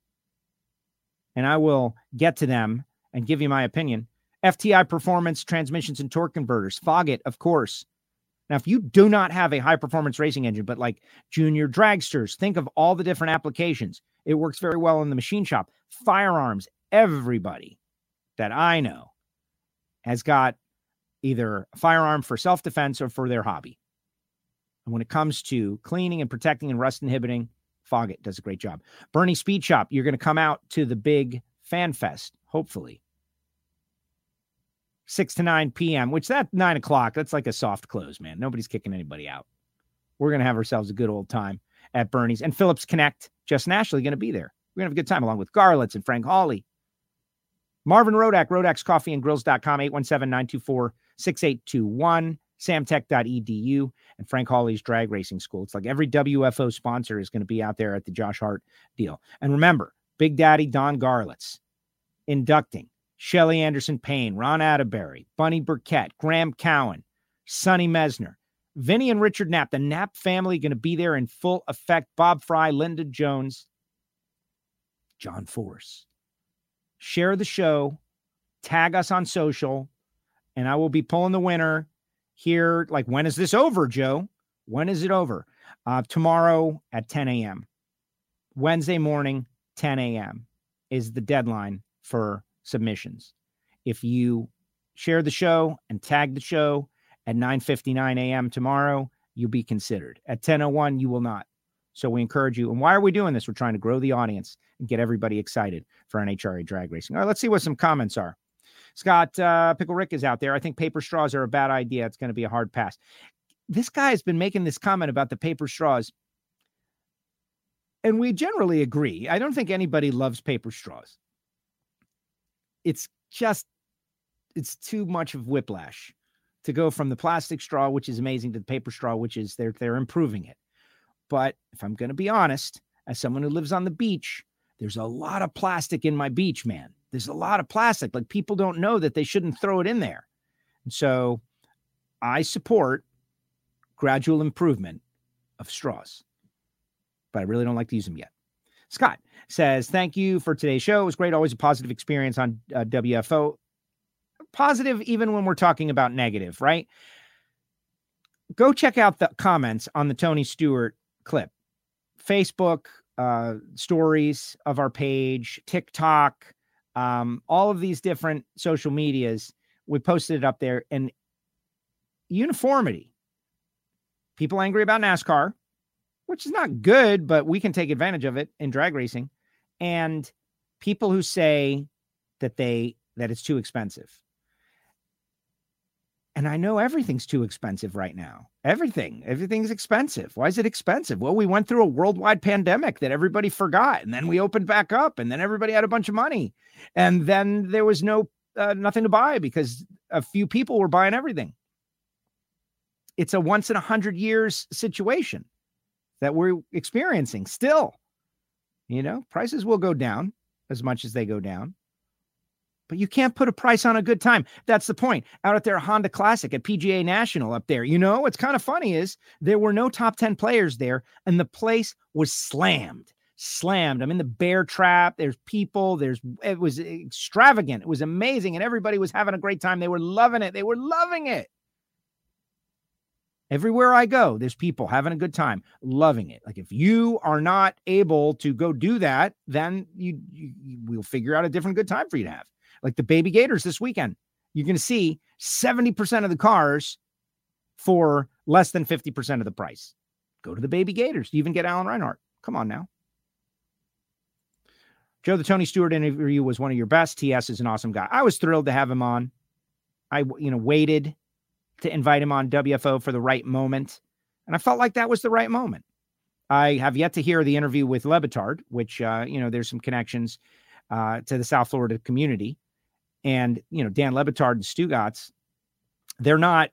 and I will get to them and give you my opinion. FTI performance, transmissions, and torque converters. Foggit, of course. Now, if you do not have a high performance racing engine, but like junior dragsters, think of all the different applications. It works very well in the machine shop. Firearms, everybody that I know has got either a firearm for self defense or for their hobby. And when it comes to cleaning and protecting and rust inhibiting, Foggit does a great job. Bernie Speed Shop, you're going to come out to the big fan fest, hopefully. 6 to 9 p.m., which that 9 o'clock, that's like a soft close, man. Nobody's kicking anybody out. We're going to have ourselves a good old time at Bernie's. And Phillips Connect, Justin Ashley, going to be there. We're going to have a good time along with Garlits and Frank Hawley. Marvin Rodak, Rodak's Coffee and Grills.com, 817 924 6821 samtech.edu, and Frank Hawley's Drag Racing School. It's like every WFO sponsor is going to be out there at the Josh Hart deal. And remember, Big Daddy Don Garlits inducting Shelly Anderson Payne, Ron Atterbury, Bunny Burkett, Graham Cowan, Sonny Mesner, Vinny and Richard Knapp. The Knapp family going to be there in full effect. Bob Frey, Linda Jones, John Force. Share the show, tag us on social, and I will be pulling the winner here. Like, when is this over, Joe? When is it over? Uh, tomorrow at 10 a.m. Wednesday morning, 10 a.m. is the deadline for submissions. If you share the show and tag the show at 9:59 a.m. tomorrow, you'll be considered. At 10:01, you will not. So we encourage you. And why are we doing this? We're trying to grow the audience and get everybody excited for NHRA drag racing. All right, let's see what some comments are. Scott uh, Pickle Rick is out there. I think paper straws are a bad idea. It's going to be a hard pass. This guy has been making this comment about the paper straws. And we generally agree. I don't think anybody loves paper straws. It's just, it's too much of whiplash to go from the plastic straw, which is amazing, to the paper straw, which is they're they're improving it. But if I'm going to be honest, as someone who lives on the beach, there's a lot of plastic in my beach, man there's a lot of plastic. Like people don't know that they shouldn't throw it in there. And so I support gradual improvement of straws, but I really don't like to use them yet. Scott says, Thank you for today's show. It was great. Always a positive experience on uh, WFO. Positive, even when we're talking about negative, right? Go check out the comments on the Tony Stewart clip. Facebook uh, stories of our page, TikTok, um, all of these different social medias. We posted it up there and uniformity. People angry about NASCAR, which is not good, but we can take advantage of it in drag racing. And people who say that they that it's too expensive. And I know everything's too expensive right now. Everything, everything's expensive. Why is it expensive? Well, we went through a worldwide pandemic that everybody forgot, and then we opened back up, and then everybody had a bunch of money, and then there was no uh, nothing to buy because a few people were buying everything. It's a once in a hundred years situation that we're experiencing still. You know, prices will go down as much as they go down. But you can't put a price on a good time. That's the point. Out at their Honda Classic at PGA National up there, you know, what's kind of funny is there were no top 10 players there, and the place was slammed. Slammed. I'm in the bear trap. There's people. There's it was extravagant. It was amazing. And everybody was having a great time. They were loving it. They were loving it. Everywhere I go, there's people having a good time, loving it. Like if you are not able to go do that, then you, you, we'll figure out a different good time for you to have like the baby gators this weekend. You're going to see 70% of the cars for less than 50% of the price. Go to the baby gators. You even get Alan Reinhart. Come on now. Joe, the Tony Stewart interview was one of your best. TS is an awesome guy. I was thrilled to have him on. I, you know, waited to invite him on WFO for the right moment. And I felt like that was the right moment. I have yet to hear the interview with Le Batard, which, uh, you know, there's some connections uh, to the South Florida community and you know Dan Le Batard and Stugotz, they're not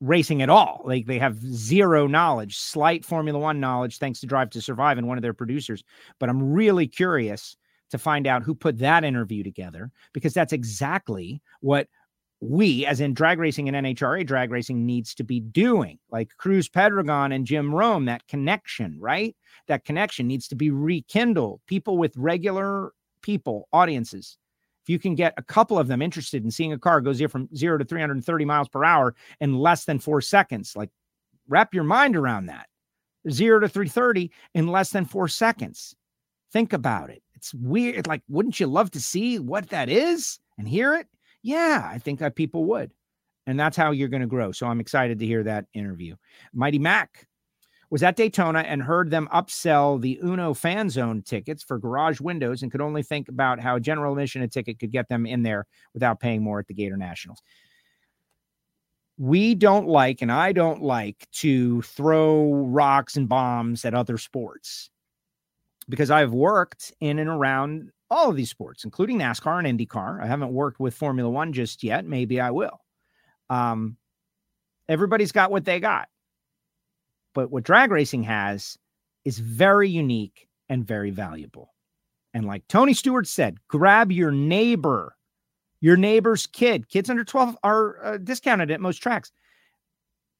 racing at all. Like they have zero knowledge, slight Formula One knowledge, thanks to Drive to Survive and one of their producers. But I'm really curious to find out who put that interview together because that's exactly what we, as in drag racing and NHRA drag racing, needs to be doing. Like Cruz Pedregon and Jim Rome, that connection, right? That connection needs to be rekindled. People with regular people, audiences, if you can get a couple of them interested in seeing a car go zero from zero to 330 miles per hour in less than four seconds, like wrap your mind around that. Zero to 330 in less than four seconds. Think about it. It's weird. Like, wouldn't you love to see what that is and hear it? Yeah, I think that people would. And that's how you're going to grow. So I'm excited to hear that interview. Mighty Mac was at Daytona and heard them upsell the UNOH fan zone tickets for garage windows and could only think about how a general admission a ticket could get them in there without paying more at the Gator Nationals. We don't like, and I don't like to throw rocks and bombs at other sports because I've worked in and around all of these sports, including NASCAR and IndyCar. I haven't worked with Formula One just yet. Maybe I will. Um, everybody's got what they got. But what drag racing has is very unique and very valuable. And like Tony Stewart said, grab your neighbor, your neighbor's kid. Kids under 12 are uh, discounted at most tracks.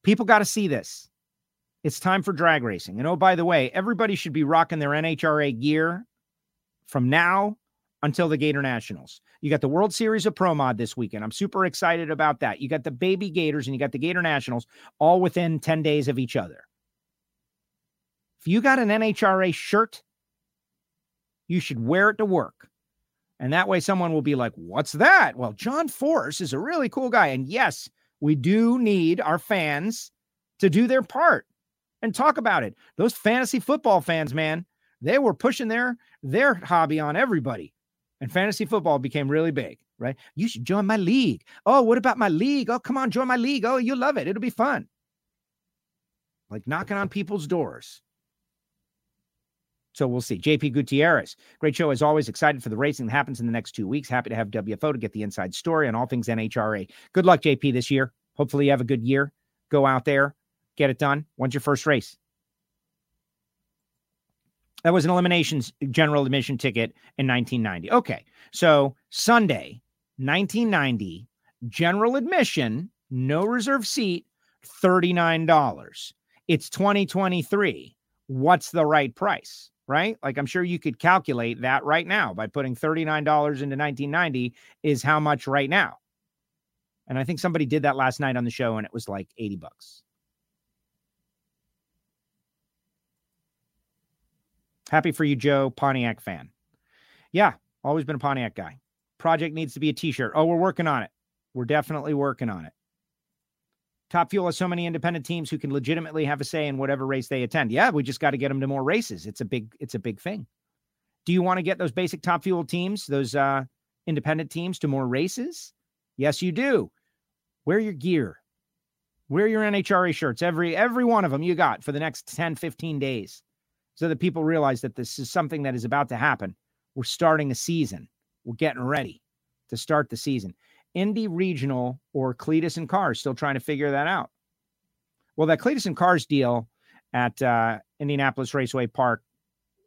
People got to see this. It's time for drag racing. And oh, by the way, everybody should be rocking their NHRA gear from now until the Gator Nationals. You got the World Series of Pro Mod this weekend. I'm super excited about that. You got the baby Gators and you got the Gator Nationals all within 10 days of each other. If you got an NHRA shirt, you should wear it to work. And that way someone will be like, What's that? Well, John Force is a really cool guy. And yes, we do need our fans to do their part and talk about it. Those fantasy football fans, man, they were pushing their their hobby on everybody. And fantasy football became really big, right? You should join my league. Oh, what about my league? Oh, come on, join my league. Oh, you'll love it. It'll be fun. Like knocking on people's doors. So we'll see. JP Gutierrez, great show as always. Excited for the racing that happens in the next two weeks. Happy to have WFO to get the inside story on all things NHRA. Good luck, JP, this year. Hopefully, you have a good year. Go out there, get it done. When's your first race? That was an eliminations general admission ticket in 1990. Okay. So Sunday, 1990, general admission, no reserve seat, $39. It's 2023. What's the right price? Right? Like I'm sure you could calculate that right now by putting $39 into 1990 is how much right now. And I think somebody did that last night on the show and it was like 80 bucks. Happy for you, Joe, Pontiac fan. Yeah, always been a Pontiac guy. Project needs to be a t shirt. Oh, we're working on it. We're definitely working on it. Top Fuel has so many independent teams who can legitimately have a say in whatever race they attend. Yeah, we just got to get them to more races. It's a big, it's a big thing. Do you want to get those basic Top Fuel teams, those uh, independent teams, to more races? Yes, you do. Wear your gear. Wear your NHRA shirts. Every every one of them you got for the next 10, 15 days. So that people realize that this is something that is about to happen. We're starting a season. We're getting ready to start the season. Indy Regional or Cleetus and Cars still trying to figure that out. Well, that Cleetus and Cars deal at uh, Indianapolis Raceway Park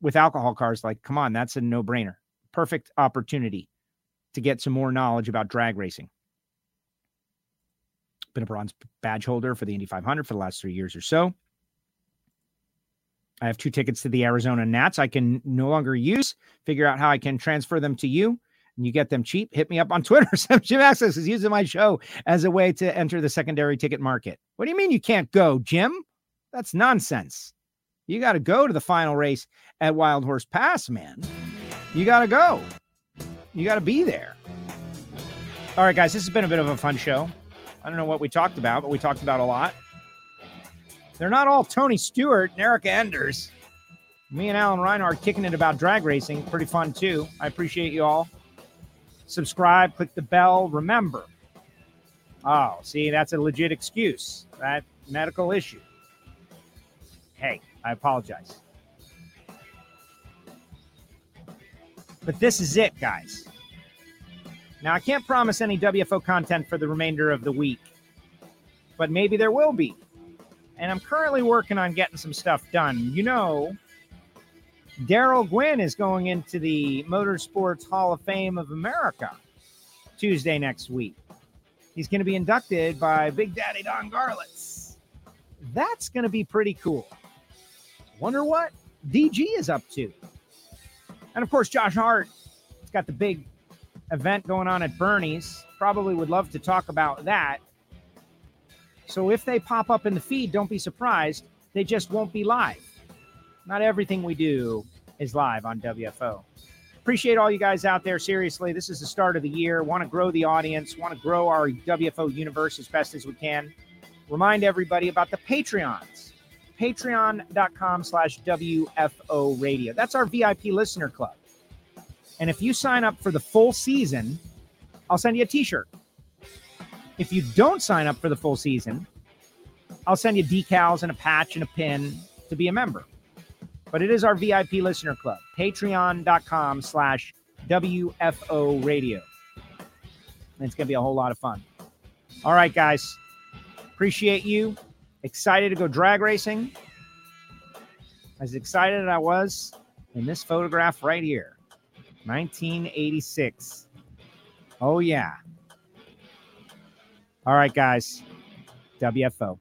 with alcohol cars, like, come on, that's a no brainer. Perfect opportunity to get some more knowledge about drag racing. Been a bronze badge holder for the Indy 500 for the last three years or so. I have two tickets to the Arizona Nats I can no longer use. Figure out how I can transfer them to you and you get them cheap, hit me up on (laughs) Twitter. Jim Access is using my show as a way to enter the secondary ticket market. What do you mean you can't go, Jim? That's nonsense. You got to go to the final race at Wild Horse Pass, man. You got to go. You got to be there. All right, guys, this has been a bit of a fun show. I don't know what we talked about, but we talked about a lot. They're not all Tony Stewart and Erica Enders. Me and Alan Reinhart kicking it about drag racing. Pretty fun, too. I appreciate you all subscribe, click the bell. Remember, oh, see, that's a legit excuse. That medical issue. Hey, I apologize. But this is it, guys. Now, I can't promise any WFO content for the remainder of the week, but maybe there will be. And I'm currently working on getting some stuff done. You know, Darrell Gwynn is going into the Motorsports Hall of Fame of America Tuesday next week. He's going to be inducted by Big Daddy Don Garlits. That's going to be pretty cool. Wonder what DG is up to. And of course, Josh Hart has got the big event going on at Bernie's. Probably would love to talk about that. So if they pop up in the feed, don't be surprised. They just won't be live. Not everything we do is live on WFO. Appreciate all you guys out there. Seriously, this is the start of the year. Want to grow the audience, want to grow our WFO universe as best as we can. Remind everybody about the Patreons. Patreon.com slash WFO radio. That's our VIP listener club. And if you sign up for the full season, I'll send you a t shirt. If you don't sign up for the full season, I'll send you decals and a patch and a pin to be a member. But it is our VIP listener club, patreon.com slash WFO radio. It's going to be a whole lot of fun. All right, guys. Appreciate you. Excited to go drag racing. As excited as I was in this photograph right here, 1986. Oh, yeah. All right, guys. WFO.